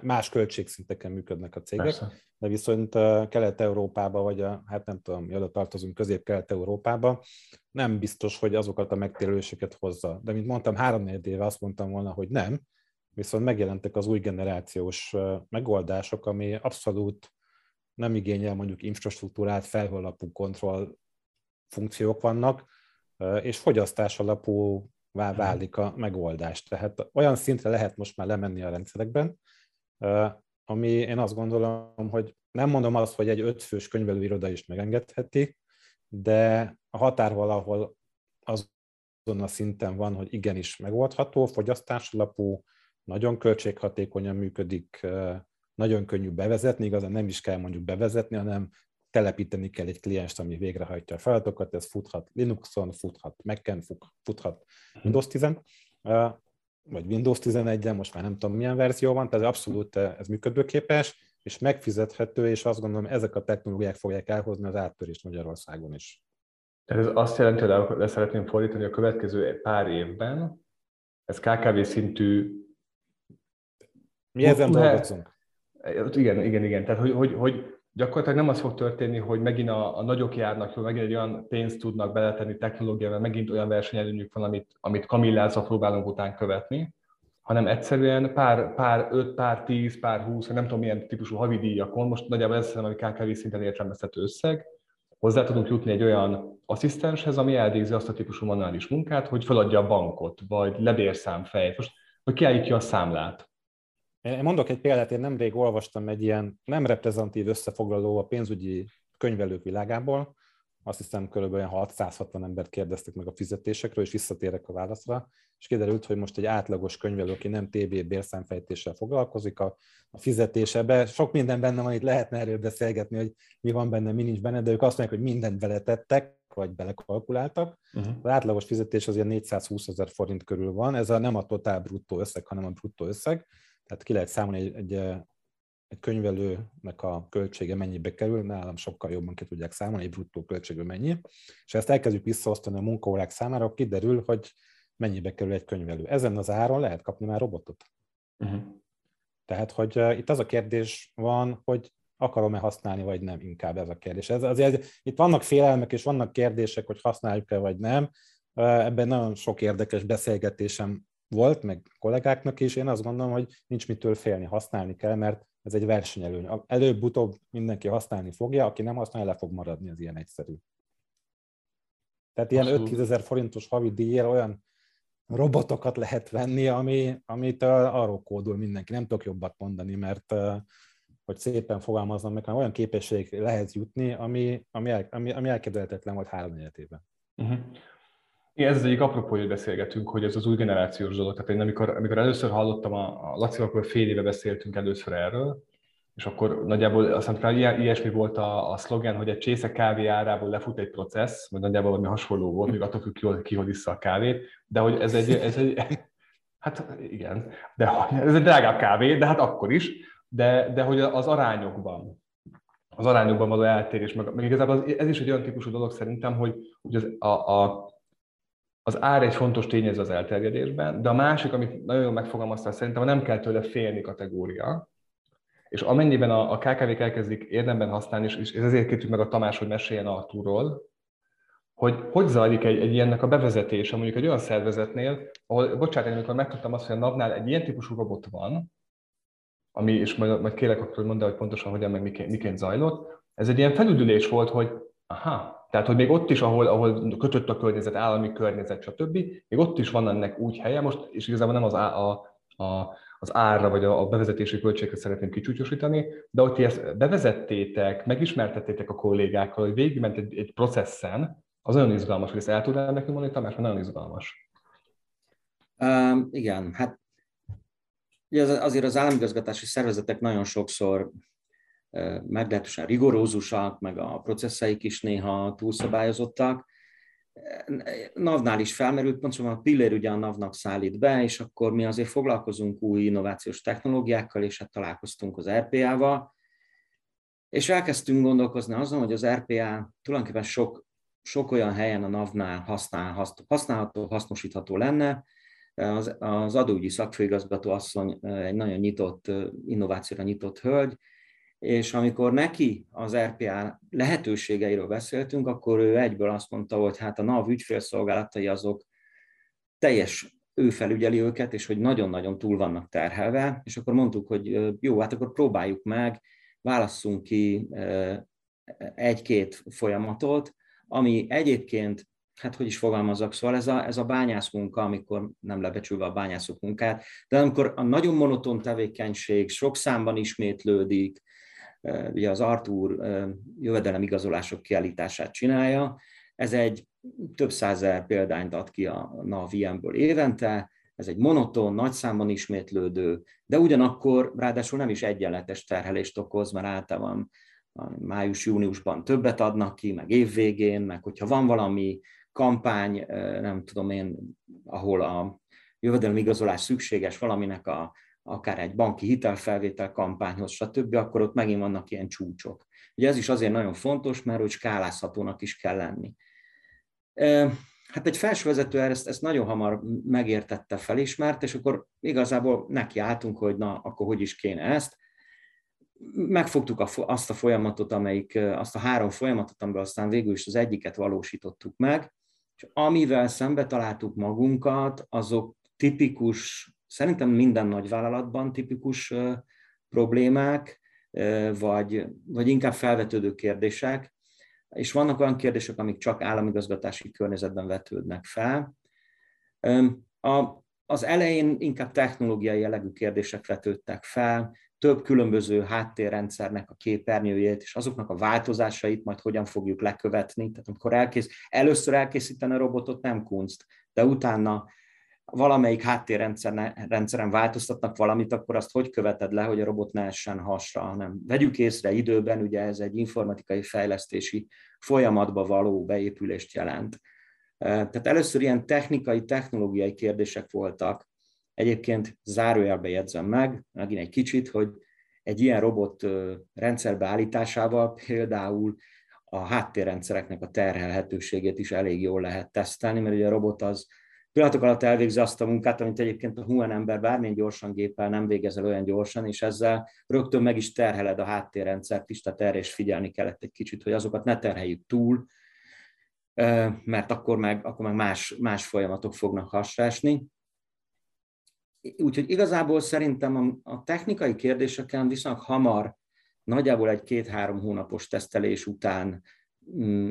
más költségszinteken működnek a cégek, Persze. de viszont Kelet-Európába, vagy a, hát nem tudom, mi oda tartozunk Közép-Kelet-Európába, nem biztos, hogy azokat a megtérüléseket hozza. De mint mondtam, három éve azt mondtam volna, hogy nem, viszont megjelentek az új generációs megoldások, ami abszolút nem igényel mondjuk infrastruktúrát, felhőalapú kontroll funkciók vannak, és fogyasztás alapú Mhm. válik a megoldás. Tehát olyan szintre lehet most már lemenni a rendszerekben, ami én azt gondolom, hogy nem mondom azt, hogy egy ötfős könyvelőiroda is megengedheti, de a határ valahol azon a szinten van, hogy igenis megoldható, fogyasztás alapú, nagyon költséghatékonyan működik, nagyon könnyű bevezetni, igazán nem is kell mondjuk bevezetni, hanem telepíteni kell egy klienst, ami végrehajtja a feladatokat, ez futhat Linuxon, futhat Mac-en, futhat Windows 10 vagy Windows 11-en, most már nem tudom milyen verzió van, tehát abszolút ez működőképes, és megfizethető, és azt gondolom, ezek a technológiák fogják elhozni az áttörést Magyarországon is. Tehát ez azt jelenti, hogy le szeretném fordítani a következő pár évben, ez KKV szintű... Mi ezen dolgozunk? Igen, igen, igen. Tehát, hogy, hogy, hogy gyakorlatilag nem az fog történni, hogy megint a, a nagyok járnak jól, megint egy olyan pénzt tudnak beletenni technológiával, megint olyan versenyelőnyük van, amit, amit kamillázva próbálunk után követni, hanem egyszerűen pár, pár öt, pár tíz, pár húsz, nem tudom milyen típusú havidíjakon, most nagyjából ez szerintem, ami KKV szinten értelmezhető összeg, hozzá tudunk jutni egy olyan asszisztenshez, ami elvégzi azt a típusú manuális munkát, hogy feladja a bankot, vagy lebérszámfejt, most, hogy kiállítja a számlát. Én mondok egy példát, én nemrég olvastam egy ilyen nem reprezentatív összefoglaló a pénzügyi könyvelők világából, azt hiszem kb. 660 embert kérdeztek meg a fizetésekről, és visszatérek a válaszra, és kiderült, hogy most egy átlagos könyvelő, aki nem TB bérszámfejtéssel foglalkozik, a, a fizetésebe, sok minden benne van, itt lehetne erről beszélgetni, hogy mi van benne, mi nincs benne, de ők azt mondják, hogy mindent beletettek, vagy belekalkuláltak. Uh-huh. Az átlagos fizetés az ilyen 420 ezer forint körül van, ez a, nem a totál bruttó összeg, hanem a bruttó összeg, tehát ki lehet számolni egy, egy, egy könyvelőnek a költsége mennyibe kerül, nálam sokkal jobban ki tudják számolni, egy bruttó költségű mennyi, és ezt elkezdjük visszaosztani a munkaórák számára, kiderül, hogy mennyibe kerül egy könyvelő. Ezen az áron lehet kapni már robotot. Uh-huh. Tehát, hogy uh, itt az a kérdés van, hogy akarom-e használni, vagy nem, inkább ez a kérdés. Ez, azért itt vannak félelmek, és vannak kérdések, hogy használjuk-e, vagy nem. Uh, ebben nagyon sok érdekes beszélgetésem volt, meg kollégáknak is, én azt gondolom, hogy nincs mitől félni, használni kell, mert ez egy versenyelőny. Előbb-utóbb mindenki használni fogja, aki nem használja, le fog maradni, az ilyen egyszerű. Tehát ilyen 5 ezer forintos havi díjjel olyan robotokat lehet venni, ami, amit arról kódol mindenki. Nem tudok jobbat mondani, mert hogy szépen fogalmazom meg, olyan képesség lehet jutni, ami, ami, el, ami, ami elképzelhetetlen volt három életében. Uh-huh. Igen, ez az egyik apropó, hogy beszélgetünk, hogy ez az új generációs dolog. Tehát én amikor, amikor először hallottam a, a Laci, akkor fél éve beszéltünk először erről, és akkor nagyjából azt hiszem, hogy ilyesmi volt a, a szlogen, hogy egy csésze kávé árából lefut egy processz, vagy nagyjából valami hasonló volt, még attól függ, ki, ki hoz vissza a kávét, de hogy ez egy, ez egy (laughs) hát igen, de ez egy drágább kávé, de hát akkor is, de, de hogy az arányokban, az arányokban való eltérés, meg, meg igazából az, ez is egy olyan típusú dolog szerintem, hogy, hogy az, a, a, az ár egy fontos tényező az elterjedésben, de a másik, amit nagyon jól megfogalmaztál, szerintem nem kell tőle félni kategória, és amennyiben a, a KKV-k elkezdik érdemben használni, és, és ezért kértük meg a Tamás, hogy meséljen Artúról, hogy hogy zajlik egy, egy ilyennek a bevezetése, mondjuk egy olyan szervezetnél, ahol, bocsánat, én amikor megtudtam azt, hogy a NAV-nál egy ilyen típusú robot van, ami, és majd, majd kérlek akkor mondd hogy pontosan hogyan, meg miként, miként zajlott, ez egy ilyen felüdülés volt, hogy aha, tehát, hogy még ott is, ahol, ahol kötött a környezet, állami környezet, stb., még ott is van ennek úgy helye, most, és igazából nem az, a, a, a, az árra vagy a, a bevezetési költségre szeretném kicsúcsosítani, de ott ti ezt bevezettétek, megismertettétek a kollégákkal, hogy végigment egy, egy processzen, az nagyon izgalmas, hogy ezt el tudnál nekünk mondani, Tamás, mert nagyon izgalmas. Um, igen, hát ugye azért az államigazgatási szervezetek nagyon sokszor meglehetősen rigorózusak, meg a processzeik is néha túlszabályozottak. NAV-nál is felmerült, pontosan a Pillér ugye a NAV-nak szállít be, és akkor mi azért foglalkozunk új innovációs technológiákkal, és hát találkoztunk az RPA-val, és elkezdtünk gondolkozni azon, hogy az RPA tulajdonképpen sok, sok olyan helyen a NAV-nál használ, használható, hasznosítható lenne. Az, az adóügyi szakfőigazgató asszony egy nagyon nyitott, innovációra nyitott hölgy, és amikor neki az RPA lehetőségeiről beszéltünk, akkor ő egyből azt mondta, hogy hát a NAV ügyfélszolgálatai azok teljes ő felügyeli őket, és hogy nagyon-nagyon túl vannak terhelve, és akkor mondtuk, hogy jó, hát akkor próbáljuk meg, válasszunk ki egy-két folyamatot, ami egyébként, hát hogy is fogalmazok, szóval ez a, ez a bányász munka, amikor nem lebecsülve a bányászok munkát, de amikor a nagyon monoton tevékenység sok számban ismétlődik, ugye az Artur jövedelemigazolások kiállítását csinálja, ez egy több százer példányt ad ki a NAV-ből évente, ez egy monoton, nagy számban ismétlődő, de ugyanakkor ráadásul nem is egyenletes terhelést okoz, mert általában május-júniusban többet adnak ki, meg évvégén, meg hogyha van valami kampány, nem tudom én, ahol a jövedelemigazolás szükséges valaminek a akár egy banki hitelfelvétel kampányhoz, stb., akkor ott megint vannak ilyen csúcsok. Ugye ez is azért nagyon fontos, mert hogy skálázhatónak is kell lenni. Hát egy felsővezető ezt, ezt nagyon hamar megértette, felismert, és akkor igazából nekiálltunk, hogy na, akkor hogy is kéne ezt. Megfogtuk azt a folyamatot, amelyik, azt a három folyamatot, amiből aztán végül is az egyiket valósítottuk meg, és amivel szembe találtuk magunkat, azok tipikus Szerintem minden nagy vállalatban tipikus problémák, vagy, vagy inkább felvetődő kérdések, és vannak olyan kérdések, amik csak államigazgatási környezetben vetődnek fel. A, az elején inkább technológiai jellegű kérdések vetődtek fel, több különböző háttérrendszernek a képernyőjét, és azoknak a változásait majd hogyan fogjuk lekövetni. Tehát amikor elkész, először elkészíteni a robotot nem kunst, de utána valamelyik háttérrendszeren változtatnak valamit, akkor azt hogy követed le, hogy a robot ne essen hasra, hanem vegyük észre időben, ugye ez egy informatikai fejlesztési folyamatba való beépülést jelent. Tehát először ilyen technikai, technológiai kérdések voltak. Egyébként zárójelbe jegyzem meg, megint egy kicsit, hogy egy ilyen robot rendszerbe állításával például a háttérrendszereknek a terhelhetőségét is elég jól lehet tesztelni, mert ugye a robot az pillanatok alatt elvégzi azt a munkát, amit egyébként a human ember bármilyen gyorsan géppel nem végezel olyan gyorsan, és ezzel rögtön meg is terheled a háttérrendszert is, tehát erre is figyelni kellett egy kicsit, hogy azokat ne terheljük túl, mert akkor meg, akkor meg más, más folyamatok fognak hasrásni. Úgyhogy igazából szerintem a, a technikai kérdéseken viszonylag hamar, nagyjából egy két-három hónapos tesztelés után mm,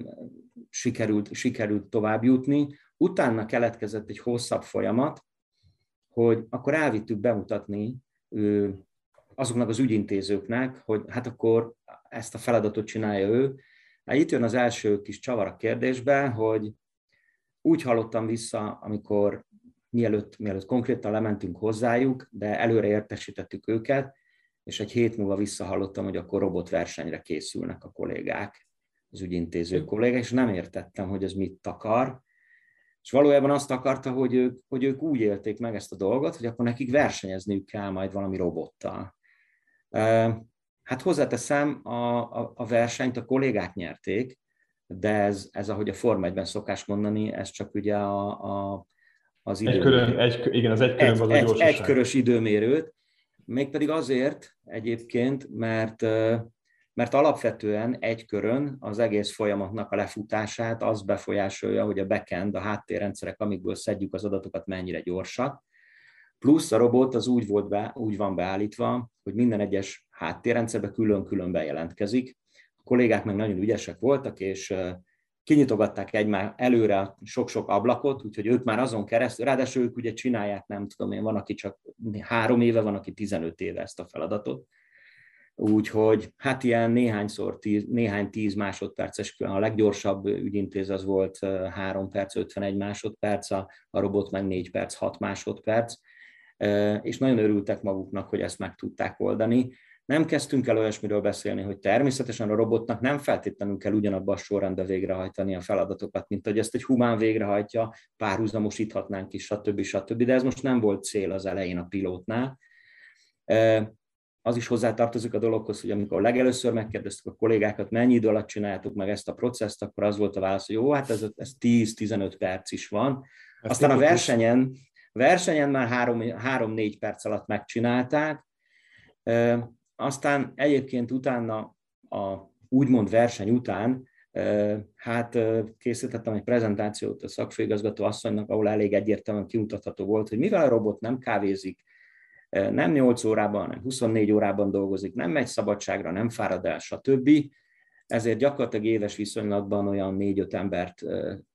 sikerült, sikerült tovább jutni. Utána keletkezett egy hosszabb folyamat, hogy akkor elvittük bemutatni azoknak az ügyintézőknek, hogy hát akkor ezt a feladatot csinálja ő. Hát itt jön az első kis csavar a kérdésbe, hogy úgy hallottam vissza, amikor mielőtt, mielőtt konkrétan lementünk hozzájuk, de előre értesítettük őket, és egy hét múlva visszahallottam, hogy akkor robotversenyre készülnek a kollégák, az ügyintéző kollégák, és nem értettem, hogy ez mit akar, és valójában azt akarta, hogy ők, hogy ők úgy élték meg ezt a dolgot, hogy akkor nekik versenyezniük kell majd valami robottal. Hát hozzáteszem, a, a, a versenyt a kollégák nyerték, de ez, ez ahogy a Forma 1 szokás mondani, ez csak ugye a, a, az idő. Egy körön, egy, igen, az egy körön egy, az egy, egy körös időmérőt, mégpedig azért egyébként, mert mert alapvetően egy körön az egész folyamatnak a lefutását az befolyásolja, hogy a backend, a háttérrendszerek, amikből szedjük az adatokat, mennyire gyorsak. Plusz a robot az úgy, volt be, úgy van beállítva, hogy minden egyes háttérrendszerbe külön-külön bejelentkezik. A kollégák meg nagyon ügyesek voltak, és kinyitogatták egymás előre sok-sok ablakot, úgyhogy ők már azon keresztül, ráadásul ők ugye csinálják, nem tudom én, van, aki csak három éve, van, aki 15 éve ezt a feladatot, Úgyhogy hát ilyen néhányszor, tíz, néhány tíz másodperces, a leggyorsabb ügyintéz az volt 3 perc, 51 másodperc, a, a robot meg 4 perc, 6 másodperc, és nagyon örültek maguknak, hogy ezt meg tudták oldani. Nem kezdtünk el olyasmiről beszélni, hogy természetesen a robotnak nem feltétlenül kell ugyanabban a sorrendben végrehajtani a feladatokat, mint hogy ezt egy humán végrehajtja, párhuzamosíthatnánk is, stb. stb. De ez most nem volt cél az elején a pilótnál az is hozzátartozik a dologhoz, hogy amikor legelőször megkérdeztük a kollégákat, mennyi idő alatt csináltuk meg ezt a processzt, akkor az volt a válasz, hogy jó, hát ez, ez 10-15 perc is van. Aztán a versenyen, versenyen már 3-4 perc alatt megcsinálták, aztán egyébként utána a úgymond verseny után hát készítettem egy prezentációt a szakfőigazgató asszonynak, ahol elég egyértelműen kimutatható volt, hogy mivel a robot nem kávézik, nem 8 órában, hanem 24 órában dolgozik, nem megy szabadságra, nem fárad el, stb. Ezért gyakorlatilag éves viszonylatban olyan 4-5 embert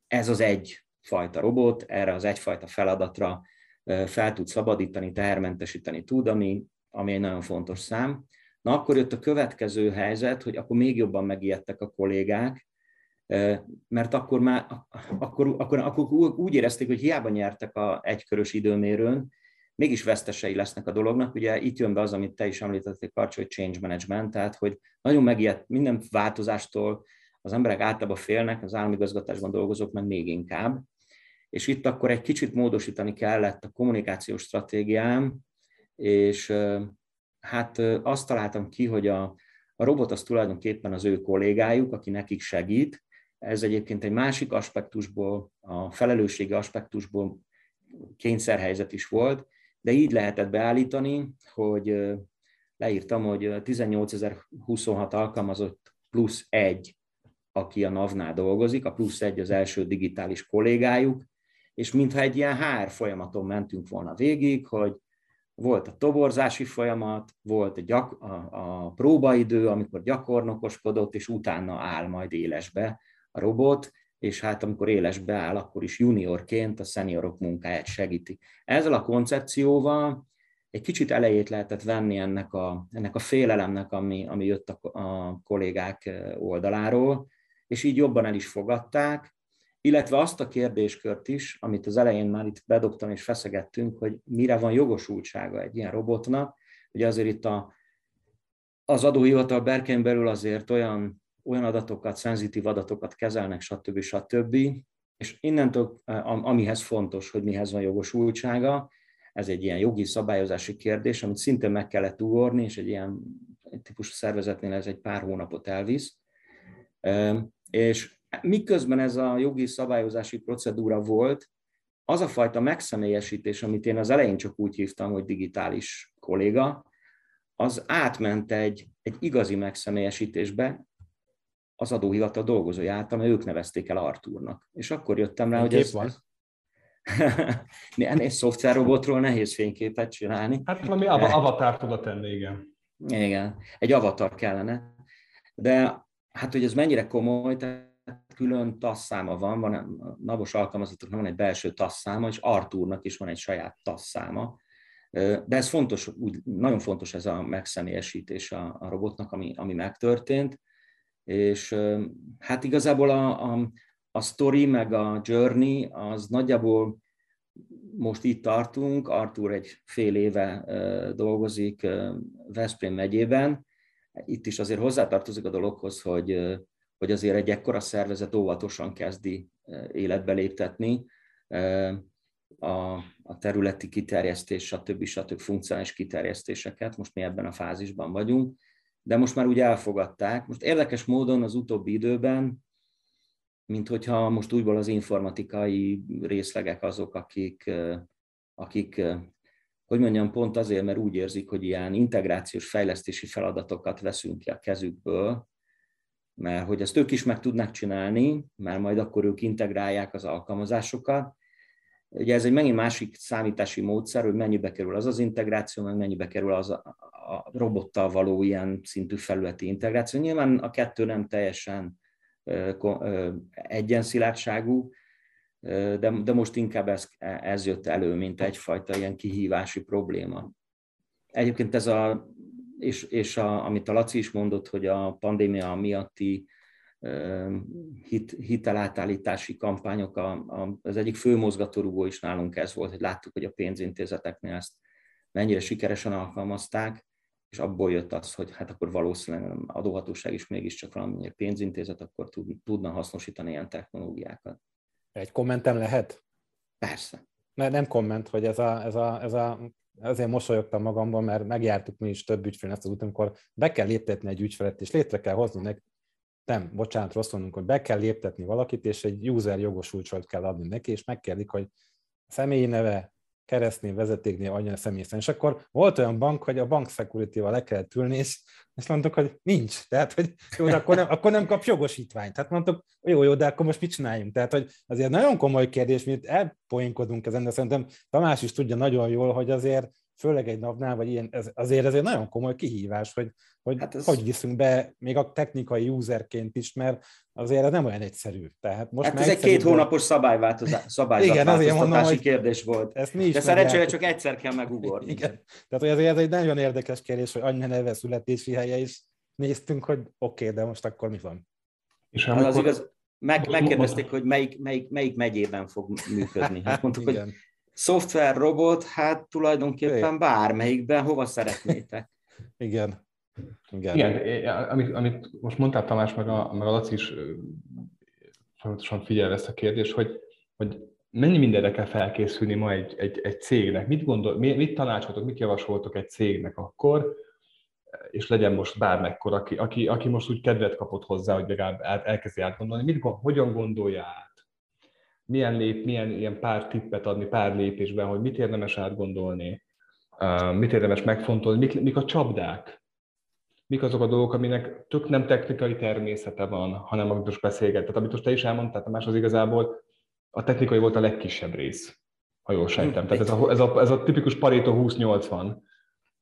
ez az egy fajta robot, erre az egyfajta feladatra fel tud szabadítani, tehermentesíteni tud, ami, ami egy nagyon fontos szám. Na akkor jött a következő helyzet, hogy akkor még jobban megijedtek a kollégák, mert akkor már akkor, akkor, akkor úgy érezték, hogy hiába nyertek a egykörös időmérőn, mégis vesztesei lesznek a dolognak. Ugye itt jön be az, amit te is említettél, Karcs, hogy change management, tehát hogy nagyon megijedt minden változástól, az emberek általában félnek, az államigazgatásban dolgozók meg még inkább. És itt akkor egy kicsit módosítani kellett a kommunikációs stratégiám, és hát azt találtam ki, hogy a, a robot az tulajdonképpen az ő kollégájuk, aki nekik segít. Ez egyébként egy másik aspektusból, a felelősségi aspektusból kényszerhelyzet is volt, de így lehetett beállítani, hogy leírtam, hogy 18.026 alkalmazott plusz egy, aki a NAV-nál dolgozik, a plusz egy az első digitális kollégájuk, és mintha egy ilyen HR folyamaton mentünk volna végig, hogy volt a toborzási folyamat, volt a, gyak, a, a próbaidő, amikor gyakornokoskodott, és utána áll majd élesbe a robot, és hát amikor élesbe áll, akkor is juniorként a szeniorok munkáját segíti. Ezzel a koncepcióval egy kicsit elejét lehetett venni ennek a, ennek a félelemnek, ami, ami jött a, a kollégák oldaláról, és így jobban el is fogadták, illetve azt a kérdéskört is, amit az elején már itt bedobtam és feszegettünk, hogy mire van jogosultsága egy ilyen robotnak. Ugye azért itt a, az adóhivatal berkein belül azért olyan olyan adatokat, szenzitív adatokat kezelnek, stb. stb. És innentől, amihez fontos, hogy mihez van jogosultsága, ez egy ilyen jogi szabályozási kérdés, amit szintén meg kellett ugorni, és egy ilyen típusú szervezetnél ez egy pár hónapot elvisz. És miközben ez a jogi szabályozási procedúra volt, az a fajta megszemélyesítés, amit én az elején csak úgy hívtam, hogy digitális kolléga, az átment egy, egy igazi megszemélyesítésbe, az adóhivatal dolgozói által, mert ők nevezték el Artúrnak. És akkor jöttem rá, hogy ez... van? (laughs) Ennél szoftverrobotról nehéz fényképet csinálni. Hát valami avatar tudod tenni, igen. Igen, egy avatar kellene. De hát, hogy ez mennyire komoly, tehát külön tasszáma van, van a navos alkalmazatoknak van egy belső tasszáma, és Artúrnak is van egy saját tasszáma. De ez fontos, úgy, nagyon fontos ez a megszemélyesítés a, a robotnak, ami, ami megtörtént és hát igazából a, a, a story meg a journey az nagyjából most itt tartunk, Artur egy fél éve dolgozik Veszprém megyében, itt is azért hozzátartozik a dologhoz, hogy, hogy azért egy ekkora szervezet óvatosan kezdi életbe léptetni, a, a területi kiterjesztés, stb. stb. funkcionális kiterjesztéseket, most mi ebben a fázisban vagyunk, de most már úgy elfogadták. Most érdekes módon az utóbbi időben, mint hogyha most újból az informatikai részlegek azok, akik, akik hogy mondjam, pont azért, mert úgy érzik, hogy ilyen integrációs fejlesztési feladatokat veszünk ki a kezükből, mert hogy ezt ők is meg tudnak csinálni, mert majd akkor ők integrálják az alkalmazásokat. Ugye ez egy megint másik számítási módszer, hogy mennyibe kerül az az integráció, meg mennyibe kerül az a, a robottal való ilyen szintű felületi integráció. Nyilván a kettő nem teljesen egyenszilátságú, de, de most inkább ez, ez jött elő, mint egyfajta ilyen kihívási probléma. Egyébként ez a, és, és a, amit a Laci is mondott, hogy a pandémia miatti hit, hitelátállítási kampányok, a, a, az egyik fő mozgatórugó is nálunk ez volt, hogy láttuk, hogy a pénzintézeteknél ezt mennyire sikeresen alkalmazták, és abból jött az, hogy hát akkor valószínűleg adóhatóság is mégiscsak valamilyen pénzintézet, akkor tud, tudna hasznosítani ilyen technológiákat. Egy kommentem lehet? Persze. Ne, nem komment, hogy ez a, ez a, ez a azért mosolyogtam magamban, mert megjártuk mi is több ügyfél ezt az úton, amikor be kell léptetni egy ügyfelet, és létre kell hozni nem, bocsánat, rossz mondunk, hogy be kell léptetni valakit, és egy user jogosultságot kell adni neki, és megkérdik, hogy személyi neve, keresztnév, vezetéknév, anya személyesen. És akkor volt olyan bank, hogy a bank security-val le kellett ülni, és, és mondtuk, hogy nincs. Tehát, hogy jó, de akkor nem, akkor nem kap jogosítványt. Tehát mondtuk, jó, jó, de akkor most mit csináljunk? Tehát, hogy azért nagyon komoly kérdés, mi elpoinkodunk ezen, de szerintem Tamás is tudja nagyon jól, hogy azért főleg egy napnál, vagy ilyen, ez, azért ez egy nagyon komoly kihívás, hogy hogy, hát ez... hogy viszünk be még a technikai userként is, mert azért ez nem olyan egyszerű. Tehát most hát ez egy két hónapos szabályváltozás, (laughs) szabályzatváltoztatási kérdés volt. Ezt mi is De szerencsére csak egyszer kell megugorni. Igen. Tehát hogy ez egy nagyon érdekes kérdés, hogy anya neve születési helye is néztünk, hogy oké, okay, de most akkor mi van? És hát amikor... az igaz, meg, megkérdezték, hogy melyik, melyik, melyik megyében fog működni. Hát mondtuk, hogy szoftver, robot, hát tulajdonképpen bármelyikben, hova szeretnétek. (laughs) Igen. Igen, Igen amit, amit most mondtál Tamás, meg a, meg a Laci is fontosan figyel ezt a kérdést, hogy, hogy mennyi mindenre kell felkészülni ma egy, egy, egy cégnek? Mit, gondol, mit tanácsoltok, mit javasoltok egy cégnek akkor, és legyen most bármekkor, aki, aki, aki most úgy kedvet kapott hozzá, hogy legalább elkezdi átgondolni, mit, hogyan gondolja át? Milyen lép, milyen ilyen pár tippet adni pár lépésben, hogy mit érdemes átgondolni, mit érdemes megfontolni, mik, mik a csapdák, mik azok a dolgok, aminek tök nem technikai természete van, hanem amit most beszélget. Tehát amit most te is elmondtál, más az igazából a technikai volt a legkisebb rész, ha jól sejtem. Tehát ez a, ez a, ez a tipikus Pareto 20-80.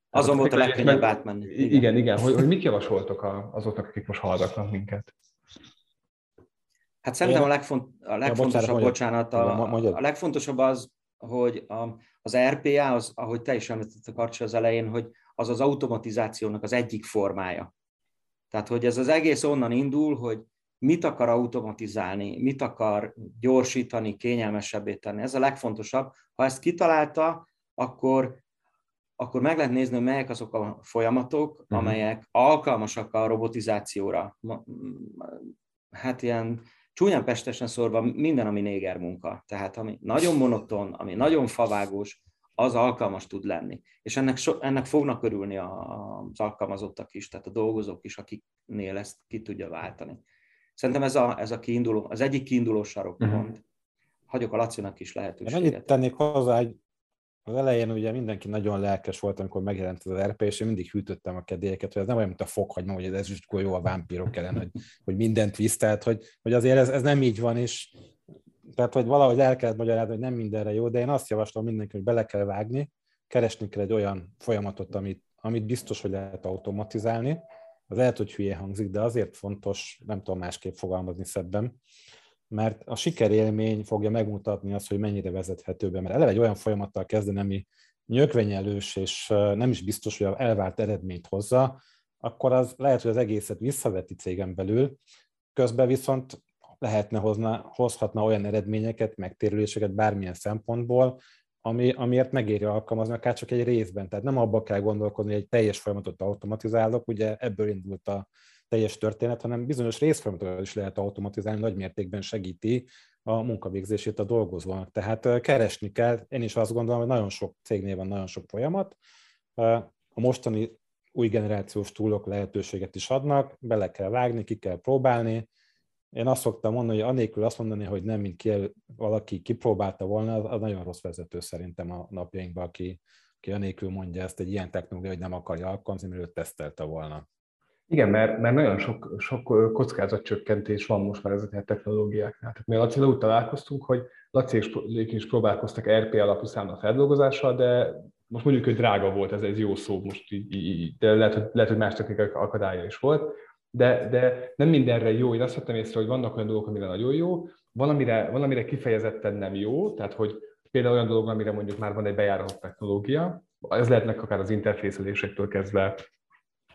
Azon volt a legkönnyebb átmenni. Igen, igen, igen. Hogy, hogy mit javasoltok azoknak, akik most hallgatnak minket? Hát szerintem a, legfont, a legfontosabb, ja, bocsánat, a, a legfontosabb az, hogy a, az RPA, az, ahogy te is említetted Karcsi az elején, hogy az az automatizációnak az egyik formája. Tehát, hogy ez az egész onnan indul, hogy mit akar automatizálni, mit akar gyorsítani, kényelmesebbé tenni. Ez a legfontosabb. Ha ezt kitalálta, akkor, akkor meg lehet nézni, hogy melyek azok a folyamatok, uh-huh. amelyek alkalmasak a robotizációra. Hát ilyen csúnyán pestesen szórva minden, ami néger munka. Tehát ami nagyon monoton, ami nagyon favágós, az alkalmas tud lenni. És ennek, so, ennek fognak örülni az alkalmazottak is, tehát a dolgozók is, akiknél ezt ki tudja váltani. Szerintem ez a, ez a kiinduló, az egyik kiinduló sarokpont. Uh-huh. Hagyok a Lacinak is lehetőséget. Mennyit tennék hozzá, hogy az elején ugye mindenki nagyon lelkes volt, amikor megjelent az RP, és én mindig hűtöttem a kedélyeket, hogy ez nem olyan, mint a fokhagyma, hogy ez is jó a vámpírok ellen, hogy, hogy mindent visz, tehát hogy, hogy azért ez, ez nem így van, és tehát, hogy valahogy el kellett magyarázni, hogy nem mindenre jó, de én azt javaslom mindenki, hogy bele kell vágni, keresni kell egy olyan folyamatot, amit, amit biztos, hogy lehet automatizálni. Az lehet, hogy hülye hangzik, de azért fontos, nem tudom másképp fogalmazni szebben, mert a sikerélmény fogja megmutatni azt, hogy mennyire vezethető be, mert eleve egy olyan folyamattal kezdeni, ami nyögvenyelős, és nem is biztos, hogy elvárt eredményt hozza, akkor az lehet, hogy az egészet visszaveti cégen belül, közben viszont lehetne hozna, hozhatna olyan eredményeket, megtérüléseket bármilyen szempontból, ami, amiért megéri alkalmazni, akár csak egy részben. Tehát nem abba kell gondolkodni, hogy egy teljes folyamatot automatizálok, ugye ebből indult a teljes történet, hanem bizonyos részfolyamatokat is lehet automatizálni, nagy mértékben segíti a munkavégzését a dolgozónak. Tehát keresni kell, én is azt gondolom, hogy nagyon sok cégnél van nagyon sok folyamat. A mostani új generációs túlok lehetőséget is adnak, bele kell vágni, ki kell próbálni. Én azt szoktam mondani, hogy anélkül azt mondani, hogy nem, mint ki, valaki kipróbálta volna, az, nagyon rossz vezető szerintem a napjainkban, aki, aki anélkül mondja ezt egy ilyen technológia, hogy nem akarja alkalmazni, mert ő tesztelte volna. Igen, mert, mert nagyon sok, sok kockázatcsökkentés van most már ezeknél a technológiáknál. Tehát mi a Laci úgy találkoztunk, hogy Laci is próbálkoztak RP alapú számla feldolgozással, de most mondjuk, hogy drága volt, ez egy jó szó most de lehet, hogy, lehet, hogy más technikák akadálya is volt, de, de nem mindenre jó. Én azt vettem észre, hogy vannak olyan dolgok, amire nagyon jó, valamire, valamire kifejezetten nem jó, tehát hogy például olyan dolog, amire mondjuk már van egy bejáratott technológia, ez lehetnek akár az interfészelésektől kezdve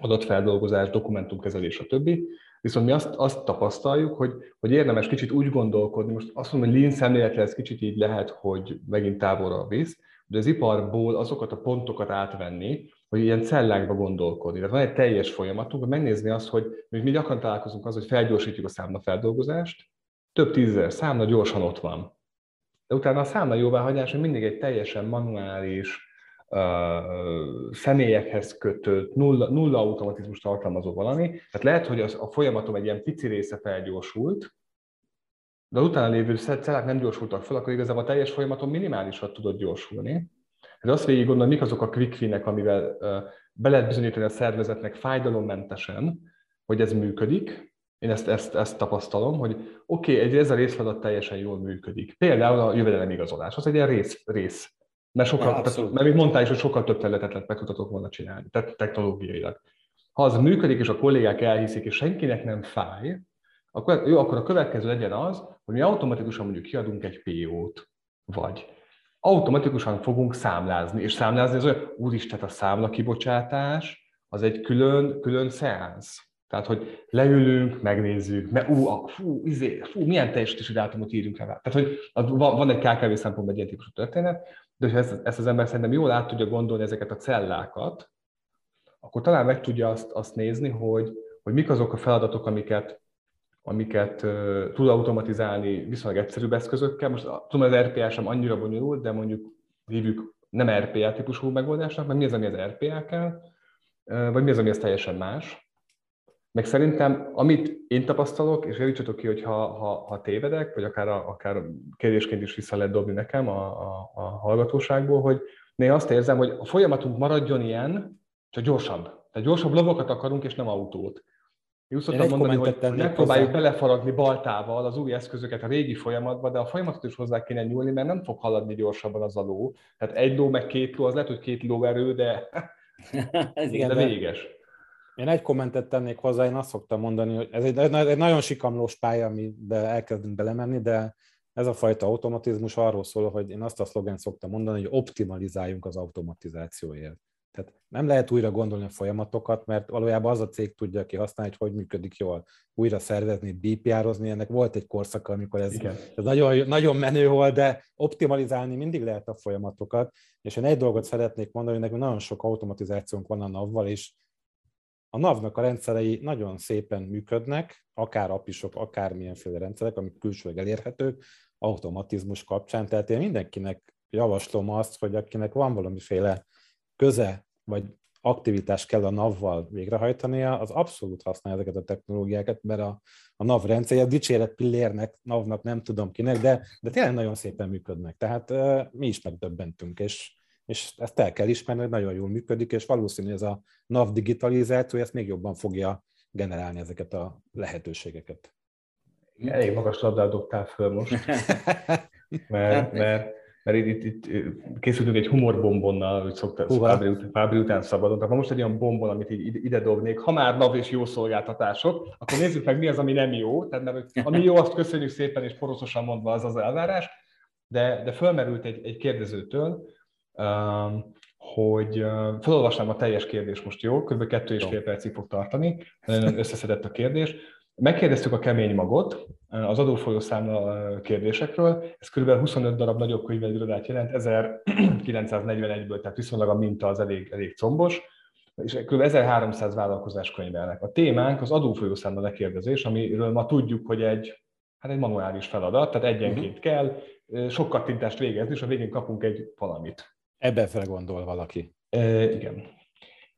adatfeldolgozás, dokumentumkezelés, a többi. Viszont mi azt, azt tapasztaljuk, hogy, hogy érdemes kicsit úgy gondolkodni, most azt mondom, hogy lean szemléletre ez kicsit így lehet, hogy megint távolra visz, de az iparból azokat a pontokat átvenni, hogy ilyen cellákba gondolkodni. Tehát van egy teljes folyamatunk, hogy megnézni azt, hogy mi gyakran találkozunk az, hogy felgyorsítjuk a számlafeldolgozást, több tízezer számla gyorsan ott van. De utána a számla jóváhagyás mindig egy teljesen manuális, személyekhez kötött, nulla, nulla automatizmus tartalmazó valami. Tehát lehet, hogy az, a folyamatom egy ilyen pici része felgyorsult, de utána lévő cellák nem gyorsultak fel, akkor igazából a teljes folyamaton minimálisat tudott gyorsulni. Ez azt végig gondolom, mik azok a quick finek, amivel be lehet bizonyítani a szervezetnek fájdalommentesen, hogy ez működik. Én ezt, ezt, ezt tapasztalom, hogy oké, okay, egy ez a részfeladat teljesen jól működik. Például a jövedelemigazolás, az egy ilyen rész, rész mert, sokkal, ja, tehát, mert még mondtál is, hogy sokkal több területet meg tudhatok volna csinálni, tehát technológiailag. Ha az működik, és a kollégák elhiszik, és senkinek nem fáj, akkor, jó, akkor a következő legyen az, hogy mi automatikusan mondjuk kiadunk egy PO-t, vagy automatikusan fogunk számlázni, és számlázni az olyan, úristen, a számla kibocsátás, az egy külön, külön szeánsz. Tehát, hogy leülünk, megnézzük, mert ú, a, fú, izé, fú, milyen teljesítési dátumot írunk rá. Tehát, hogy van, van egy KKV szempontból egy ilyen típusú történet, de ha ezt, ezt az ember szerintem jól át tudja gondolni ezeket a cellákat, akkor talán meg tudja azt, azt nézni, hogy, hogy mik azok a feladatok, amiket, amiket uh, tud automatizálni viszonylag egyszerűbb eszközökkel. Most tudom, az RPA sem annyira bonyolult, de mondjuk hívjuk nem RPA típusú megoldásnak, mert mi az, ami az RPA kell, vagy mi az, ami az teljesen más. Meg szerintem, amit én tapasztalok, és javítsatok ki, hogy ha, ha, ha tévedek, vagy akár, a, akár kérdésként is vissza lehet dobni nekem a, a, a hallgatóságból, hogy néha azt érzem, hogy a folyamatunk maradjon ilyen, csak gyorsabb. Tehát gyorsabb lovakat akarunk, és nem autót. Én úgy szoktam mondani, hogy megpróbáljuk hozzá. belefaragni baltával az új eszközöket a régi folyamatba, de a folyamatot is hozzá kéne nyúlni, mert nem fog haladni gyorsabban az a ló. Tehát egy ló meg két ló, az lehet, hogy két lóerő, de, (laughs) de véges. Én egy kommentet tennék hozzá, én azt szoktam mondani, hogy ez egy, egy nagyon sikamlós pálya, amiben elkezdünk belemenni, de ez a fajta automatizmus arról szól, hogy én azt a szlogent szoktam mondani, hogy optimalizáljunk az automatizációért. Tehát nem lehet újra gondolni a folyamatokat, mert valójában az a cég tudja ki használni, hogy hogy működik jól. Újra szervezni, BPR-ozni, ennek volt egy korszaka, amikor ez, ez nagyon, nagyon menő volt, de optimalizálni mindig lehet a folyamatokat. És én egy dolgot szeretnék mondani, hogy nekünk nagyon sok automatizációnk van a NAV-val, és a NAV-nak a rendszerei nagyon szépen működnek, akár apisok, akár milyenféle rendszerek, amik külsőleg elérhetők, automatizmus kapcsán. Tehát én mindenkinek javaslom azt, hogy akinek van valamiféle köze, vagy aktivitás kell a NAV-val végrehajtania, az abszolút használja ezeket a technológiákat, mert a, a NAV rendszerje, a dicséret pillérnek, NAV-nak nem tudom kinek, de, de tényleg nagyon szépen működnek. Tehát uh, mi is megdöbbentünk, és és ezt el kell ismerni, hogy nagyon jól működik, és valószínű ez a NAV digitalizáció ezt még jobban fogja generálni ezeket a lehetőségeket. Elég magas labdát dobtál föl most, (laughs) mert, hát, mert, mert itt, itt, itt készültünk egy humorbombonnal, hogy szokta Fábri, után, Fábri után szabadon. Tehát most egy olyan bombon, amit így ide dobnék, ha már NAV és jó szolgáltatások, akkor nézzük meg, mi az, ami nem jó. Tehát mert, ami jó, azt köszönjük szépen, és poroszosan mondva az az elvárás. De, de fölmerült egy, egy kérdezőtől, hogy felolvasnám a teljes kérdést most, jó? Kb. kettő és fél percig fog tartani, nagyon összeszedett a kérdés. Megkérdeztük a kemény magot az adófolyószámla kérdésekről, ez kb. 25 darab nagyobb könyvelőirodát jelent, 1941-ből, tehát viszonylag a minta az elég, elég combos, és kb. 1300 vállalkozás könyvelnek. A témánk az adófolyószámla lekérdezés, amiről ma tudjuk, hogy egy Hát egy manuális feladat, tehát egyenként uh-huh. kell, sok kattintást végezni, és a végén kapunk egy valamit. Ebben fel gondol valaki. E, igen.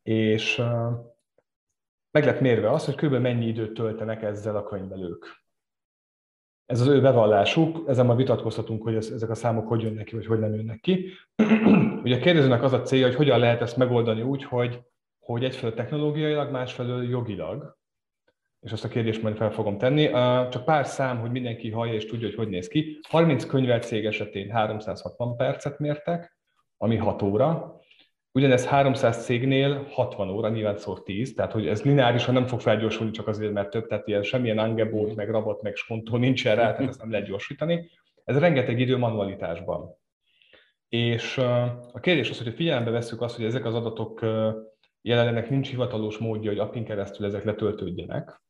És uh, meg lett mérve az, hogy kb. mennyi időt töltenek ezzel a könyvelők. Ez az ő bevallásuk, ezen ma vitatkozhatunk, hogy ez, ezek a számok hogy jönnek ki, vagy hogy nem jönnek ki. (clears throat) Ugye a kérdezőnek az a célja, hogy hogyan lehet ezt megoldani úgy, hogy, hogy egyfelől technológiailag, másfelől jogilag és azt a kérdést majd fel fogom tenni. Csak pár szám, hogy mindenki hallja és tudja, hogy hogy néz ki. 30 könyvelt cég esetén 360 percet mértek, ami 6 óra. Ugyanez 300 cégnél 60 óra, nyilván szor 10, tehát hogy ez lineárisan nem fog felgyorsulni csak azért, mert több, tehát ilyen semmilyen angebót, meg rabot, meg skontó nincsen rá, tehát ezt nem lehet gyorsítani. Ez rengeteg idő manualitásban. És a kérdés az, hogy figyelembe veszük azt, hogy ezek az adatok jelenleg nincs hivatalos módja, hogy appin keresztül ezek letöltődjenek,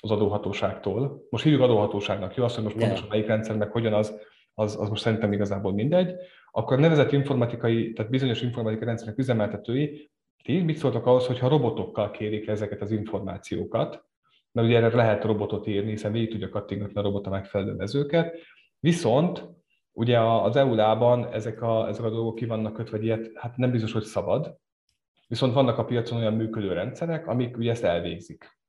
az adóhatóságtól. Most hívjuk adóhatóságnak, jó? Azt, hogy most pontosan melyik rendszernek hogyan az, az, az most szerintem igazából mindegy. Akkor nevezett informatikai, tehát bizonyos informatikai rendszerek üzemeltetői, ti mit szóltak ahhoz, hogyha robotokkal kérik ezeket az információkat, mert ugye erre lehet robotot írni, hiszen végig tudja kattingatni a robot a megfelelő mezőket, viszont ugye az EU-lában ezek a, ezek a dolgok ki vannak kötve, vagy ilyet, hát nem biztos, hogy szabad, viszont vannak a piacon olyan működő rendszerek, amik ugye ezt elvégzik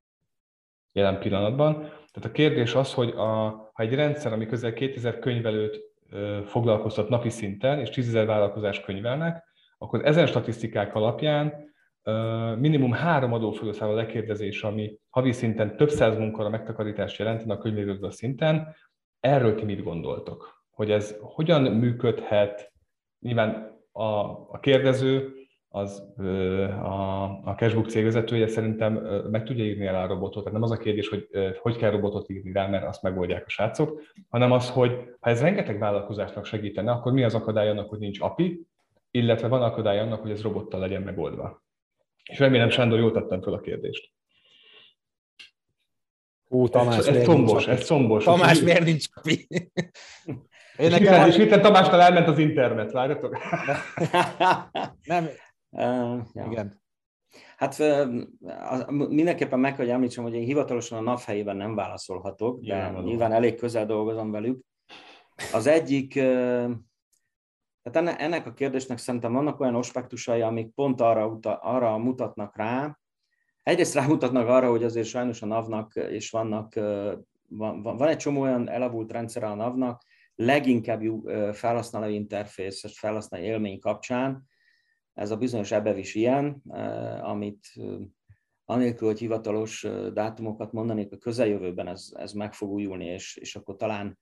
jelen pillanatban. Tehát a kérdés az, hogy a, ha egy rendszer, ami közel 2000 könyvelőt foglalkoztat napi szinten, és 10 ezer vállalkozás könyvelnek, akkor ezen statisztikák alapján minimum három adófolyószámla lekérdezés, ami havi szinten több száz munkára megtakarítást jelentene a könyvelőgazda szinten, erről ti mit gondoltok? Hogy ez hogyan működhet? Nyilván a, a kérdező az a, a Cashbook cégvezetője szerintem meg tudja írni el a robotot. Tehát nem az a kérdés, hogy hogy kell robotot írni rá, mert azt megoldják a srácok, hanem az, hogy ha ez rengeteg vállalkozásnak segítene, akkor mi az akadály annak, hogy nincs API, illetve van akadály annak, hogy ez robottal legyen megoldva. És remélem, Sándor, jól tettem fel a kérdést. Hú, Tamás, ez, ez szombos, ez szombos. Tamás, miért nincs API? Én nekem... És itt Tamásnál elment az internet, várjatok? (laughs) nem, Uh, ja. Igen. Hát mindenképpen meg kell, hogy említsem, hogy én hivatalosan a NAV helyében nem válaszolhatok, de nyilván, nyilván elég közel dolgozom velük. Az egyik, tehát ennek a kérdésnek szerintem vannak olyan aspektusai, amik pont arra, uta, arra mutatnak rá, egyrészt rámutatnak arra, hogy azért sajnos a NAV-nak, és vannak, van, van egy csomó olyan elavult rendszer a NAV-nak, leginkább felhasználó interfész, felhasználó élmény kapcsán, ez a bizonyos ebbev is ilyen, eh, amit eh, anélkül, hogy hivatalos eh, dátumokat mondanék, a közeljövőben ez, ez meg fog újulni, és, és akkor talán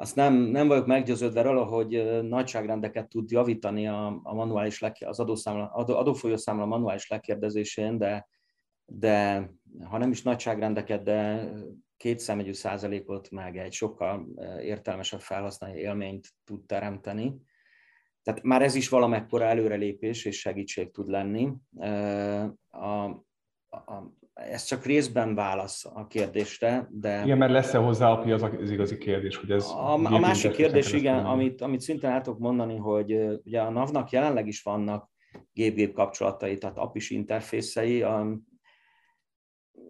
azt nem, nem vagyok meggyőződve róla, hogy nagyságrendeket tud javítani a, a manuális az adószámla, adó, manuális lekérdezésén, de, de ha nem is nagyságrendeket, de két számegyű százalékot meg egy sokkal értelmesebb felhasználó élményt tud teremteni. Tehát már ez is valamekkora előrelépés és segítség tud lenni. A, a, ez csak részben válasz a kérdésre, de... Igen, mert lesz-e hozzá API az, az igazi kérdés, hogy ez... A, a másik kérdés, igen, amit, amit szintén el tudok mondani, hogy ugye a NAV-nak jelenleg is vannak gép-gép kapcsolatai, tehát API-s interfészei,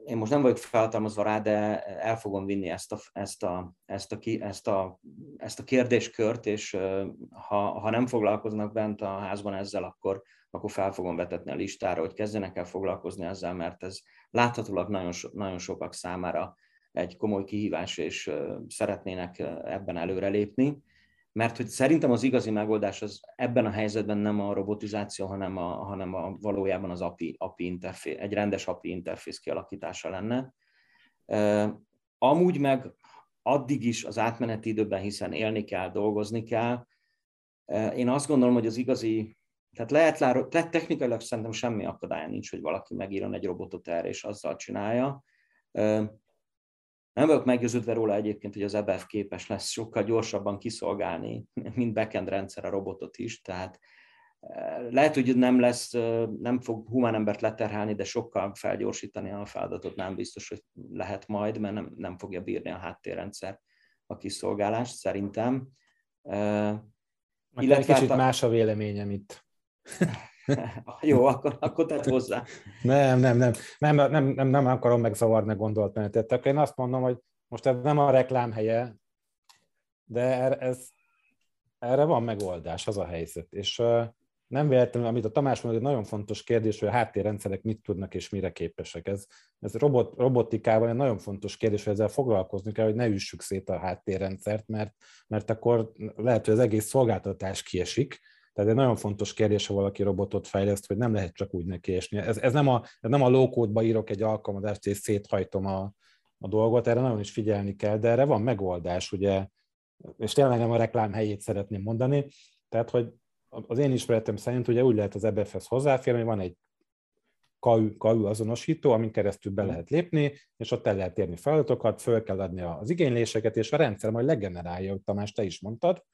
én most nem vagyok felhatalmazva rá, de el fogom vinni ezt a, ezt a, ezt a, ezt a, ezt a kérdéskört, és ha, ha nem foglalkoznak bent a házban ezzel, akkor, akkor fel fogom vetetni a listára, hogy kezdjenek el foglalkozni ezzel, mert ez láthatólag nagyon, nagyon sokak számára egy komoly kihívás, és szeretnének ebben előrelépni mert hogy szerintem az igazi megoldás az ebben a helyzetben nem a robotizáció, hanem, a, hanem a, valójában az API, API interfész, egy rendes API interfész kialakítása lenne. Amúgy meg addig is az átmeneti időben, hiszen élni kell, dolgozni kell. Én azt gondolom, hogy az igazi, tehát lehet, lehet technikailag szerintem semmi akadálya nincs, hogy valaki megírjon egy robotot erre, és azzal csinálja. Nem vagyok meggyőződve róla egyébként, hogy az EBF képes lesz sokkal gyorsabban kiszolgálni, mint backend rendszer a robotot is, tehát eh, lehet, hogy nem lesz, eh, nem fog humán embert leterhelni, de sokkal felgyorsítani a feladatot nem biztos, hogy lehet majd, mert nem, nem fogja bírni a háttérrendszer a kiszolgálást, szerintem. Uh, illetve egy kicsit hát a... más a véleményem itt. (laughs) Jó, akkor, akkor tett hozzá. Nem, nem, nem, nem, nem, nem, nem akarom megzavarni a gondolatmenetet. Én azt mondom, hogy most ez nem a reklám helye, de ez, erre van megoldás, az a helyzet. És nem véletlenül, amit a Tamás mondja, egy nagyon fontos kérdés, hogy a háttérrendszerek mit tudnak és mire képesek. Ez, ez robot, robotikában egy nagyon fontos kérdés, hogy ezzel foglalkozni kell, hogy ne üssük szét a háttérrendszert, mert, mert akkor lehet, hogy az egész szolgáltatás kiesik. Tehát egy nagyon fontos kérdés, ha valaki robotot fejleszt, hogy nem lehet csak úgy nekiesni. Ez, ez nem a, ez nem a low írok egy alkalmazást, és széthajtom a, a dolgot, erre nagyon is figyelni kell, de erre van megoldás, ugye, és tényleg nem a reklám helyét szeretném mondani, tehát, hogy az én ismeretem szerint ugye úgy lehet az EBF-hez hozzáférni, hogy van egy KU, KU azonosító, amin keresztül be lehet lépni, és ott el lehet érni feladatokat, föl kell adni az igényléseket, és a rendszer majd legenerálja, hogy Tamás, te is mondtad,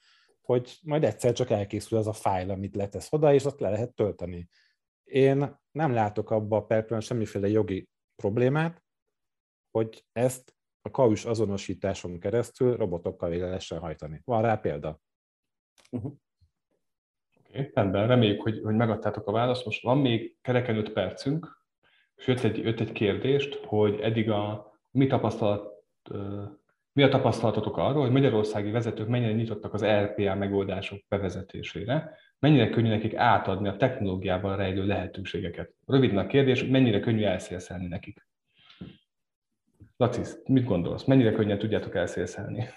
hogy majd egyszer csak elkészül az a fájl, amit letesz oda, és azt le lehet tölteni. Én nem látok abba a semmiféle jogi problémát, hogy ezt a kaus azonosításon keresztül robotokkal végre lehessen hajtani. Van rá példa. Uh-huh. Okay, rendben, reméljük, hogy, hogy megadtátok a választ. Most van még kereken 5 percünk, és jött egy, jött egy kérdést, hogy eddig a mi tapasztalat, mi a tapasztalatotok arról, hogy magyarországi vezetők mennyire nyitottak az RPA megoldások bevezetésére, mennyire könnyű nekik átadni a technológiában rejlő lehetőségeket? Röviden a kérdés, mennyire könnyű elszélszelni nekik? Laci, mit gondolsz? Mennyire könnyen tudjátok elszélszelni?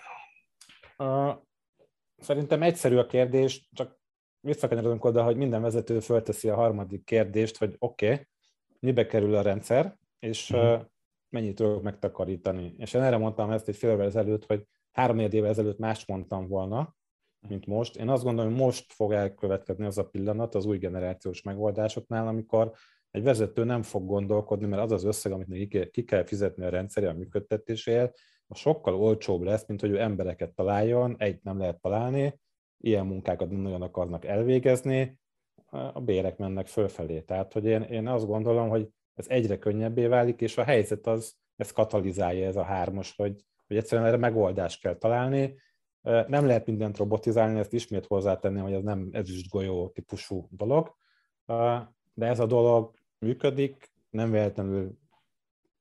Uh, szerintem egyszerű a kérdés, csak visszakanyarodunk oda, hogy minden vezető fölteszi a harmadik kérdést, hogy oké, okay, mibe kerül a rendszer, és uh-huh. Mennyit tudok megtakarítani. És én erre mondtam ezt egy fél évvel ezelőtt, hogy három évvel ezelőtt más mondtam volna, mint most. Én azt gondolom, hogy most fog elkövetkezni az a pillanat az új generációs megoldásoknál, amikor egy vezető nem fog gondolkodni, mert az az összeg, amit ki kell fizetni a rendszerre a működtetéséért, a sokkal olcsóbb lesz, mint hogy ő embereket találjon, egy nem lehet találni, ilyen munkákat nem nagyon akarnak elvégezni, a bérek mennek fölfelé. Tehát, hogy én, én azt gondolom, hogy ez egyre könnyebbé válik, és a helyzet az, ez katalizálja ez a hármas, hogy, hogy egyszerűen erre megoldást kell találni. Nem lehet mindent robotizálni, ezt ismét hozzátenni, hogy ez nem ezüstgolyó típusú dolog, de ez a dolog működik, nem véletlenül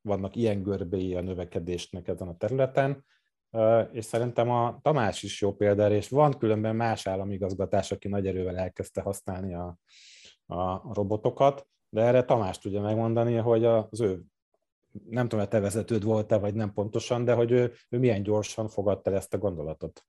vannak ilyen görbéi a növekedésnek ezen a területen, és szerintem a Tamás is jó példa, és van különben más államigazgatás, aki nagy erővel elkezdte használni a, a robotokat, de erre Tamás tudja megmondani, hogy az ő, nem tudom, hogy te vezetőd volt-e, vagy nem pontosan, de hogy ő, ő milyen gyorsan fogadta ezt a gondolatot.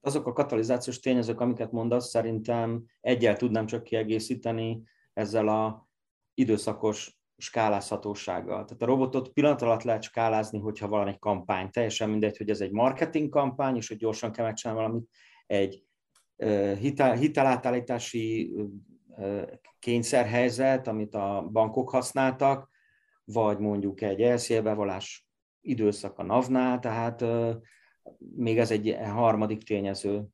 Azok a katalizációs tényezők, amiket mondasz, szerintem egyel tudnám csak kiegészíteni ezzel a időszakos skálázhatósággal. Tehát a robotot pillanat alatt lehet skálázni, hogyha van egy kampány. Teljesen mindegy, hogy ez egy marketing kampány, és hogy gyorsan kell megcsinálni valamit, egy hitel, hitelátállítási kényszerhelyzet, amit a bankok használtak, vagy mondjuk egy elszélbevallás időszak a NAV-nál, tehát még ez egy harmadik tényező.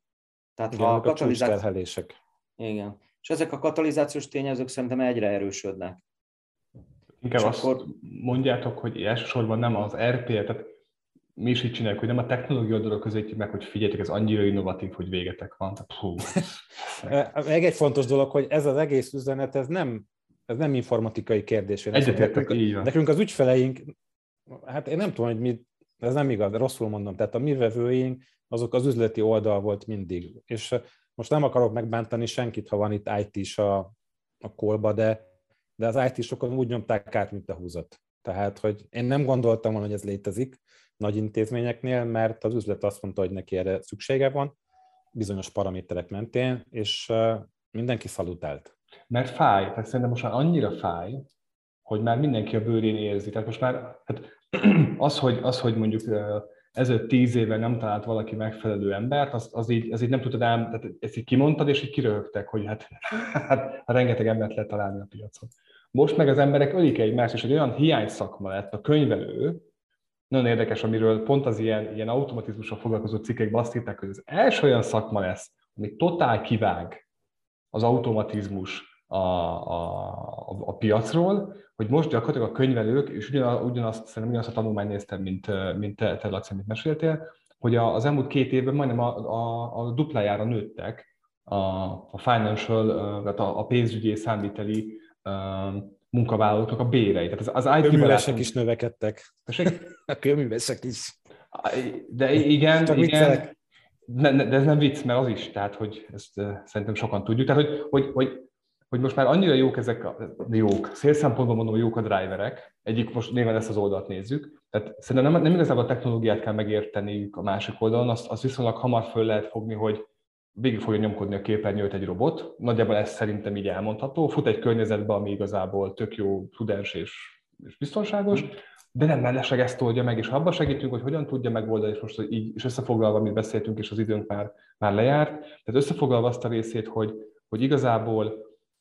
Tehát Igen, ha a katalizáció... Igen. És ezek a katalizációs tényezők szerintem egyre erősödnek. Inkább és azt akkor... mondjátok, hogy elsősorban nem az RP, tehát mi is így csináljuk, hogy nem a technológia oldalra közelítjük meg, hogy figyeljetek, ez annyira innovatív, hogy végetek van. Tehát, (laughs) Meg egy fontos dolog, hogy ez az egész üzenet, ez nem, ez nem informatikai kérdés. Egyetértek, így van. Nekünk az ügyfeleink, hát én nem tudom, hogy mi, ez nem igaz, rosszul mondom, tehát a mi vevőink, azok az üzleti oldal volt mindig. És most nem akarok megbántani senkit, ha van itt IT is a, a kolba, de de az IT-sokon úgy nyomták át, mint a húzat. Tehát, hogy én nem gondoltam volna, hogy ez létezik nagy intézményeknél, mert az üzlet azt mondta, hogy neki erre szüksége van, bizonyos paraméterek mentén, és mindenki szalutált. Mert fáj, tehát szerintem most már annyira fáj, hogy már mindenki a bőrén érzi. Tehát most már hát (clears throat) az, hogy, az, hogy mondjuk ezelőtt tíz éve nem talált valaki megfelelő embert, az, az, így, az így nem tudtad ám, tehát ezt így kimondtad, és így kiröhögtek, hogy hát, (laughs) hát rengeteg embert lehet találni a piacon. Most meg az emberek ölik egymást, és egy olyan hiány lett a könyvelő, nagyon érdekes, amiről pont az ilyen, ilyen automatizmussal foglalkozó cikkek azt írták, hogy az első olyan szakma lesz, ami totál kivág az automatizmus a, a, a, a piacról, hogy most gyakorlatilag a könyvelők, és ugyanaz, ugyanazt, szerintem ugyanazt a tanulmányt néztem, mint, mint te, te Laci, amit meséltél, hogy az elmúlt két évben majdnem a, a, a duplájára nőttek a, a financial, tehát a, a pénzügyi számviteli munkavállalóknak a bérei. Tehát az, az IT Kőművesek is növekedtek. (laughs) A kőművesek is. De igen, Csak igen. Ne, ne, de ez nem vicc, mert az is, tehát hogy ezt uh, szerintem sokan tudjuk. Tehát, hogy, hogy, hogy, hogy most már annyira jók ezek a jók, szélszempontból mondom, jók a driverek, egyik most néven ezt az oldalt nézzük, tehát szerintem nem, nem igazából a technológiát kell megérteniük a másik oldalon, azt, azt viszonylag hamar föl lehet fogni, hogy végig fogja nyomkodni a képernyőt egy robot. Nagyjából ez szerintem így elmondható. Fut egy környezetbe, ami igazából tök jó, prudens és, és biztonságos, de nem mellesleg ezt oldja meg, és ha abban segítünk, hogy hogyan tudja megoldani, és most így, és összefoglalva, amit beszéltünk, és az időnk már, már lejárt, tehát összefoglalva azt a részét, hogy, hogy igazából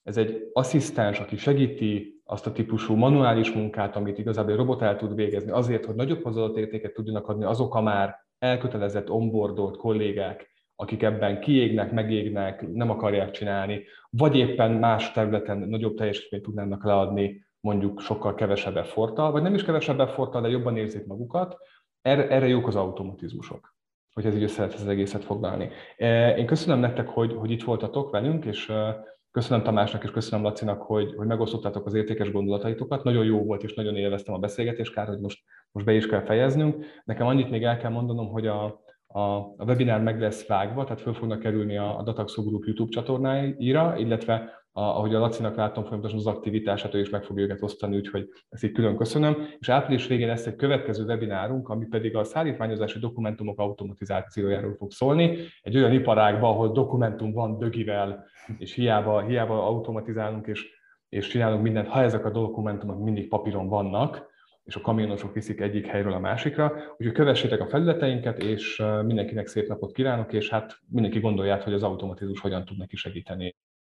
ez egy asszisztens, aki segíti azt a típusú manuális munkát, amit igazából egy robot el tud végezni, azért, hogy nagyobb hozzáadott értéket tudjanak adni azok a már elkötelezett, onboardolt kollégák, akik ebben kiégnek, megégnek, nem akarják csinálni, vagy éppen más területen nagyobb teljesítményt tudnának leadni, mondjuk sokkal kevesebb efforttal, vagy nem is kevesebb efforttal, de jobban érzik magukat, erre, erre jók az automatizmusok, hogy ez így össze lehet az egészet foglalni. E, én köszönöm nektek, hogy, hogy itt voltatok velünk, és e, köszönöm Tamásnak és köszönöm Lacinak, hogy, hogy megosztottátok az értékes gondolataitokat. Nagyon jó volt, és nagyon élveztem a beszélgetést, kár, hogy most, most be is kell fejeznünk. Nekem annyit még el kell mondanom, hogy a, a, a webinár meg lesz vágva, tehát föl fognak kerülni a, a Dataxo Group YouTube csatornáira, illetve a, ahogy a Lacinak látom folyamatosan az aktivitását, ő is meg fogja őket osztani, úgyhogy ezt így külön köszönöm. És április végén lesz egy következő webinárunk, ami pedig a szállítmányozási dokumentumok automatizációjáról fog szólni. Egy olyan iparágban, ahol dokumentum van dögivel, és hiába, hiába automatizálunk és, és csinálunk mindent, ha ezek a dokumentumok mindig papíron vannak, és a kamionosok viszik egyik helyről a másikra. Úgyhogy kövessétek a felületeinket, és mindenkinek szép napot kívánok, és hát mindenki gondolját, hogy az automatizmus hogyan tud neki segíteni.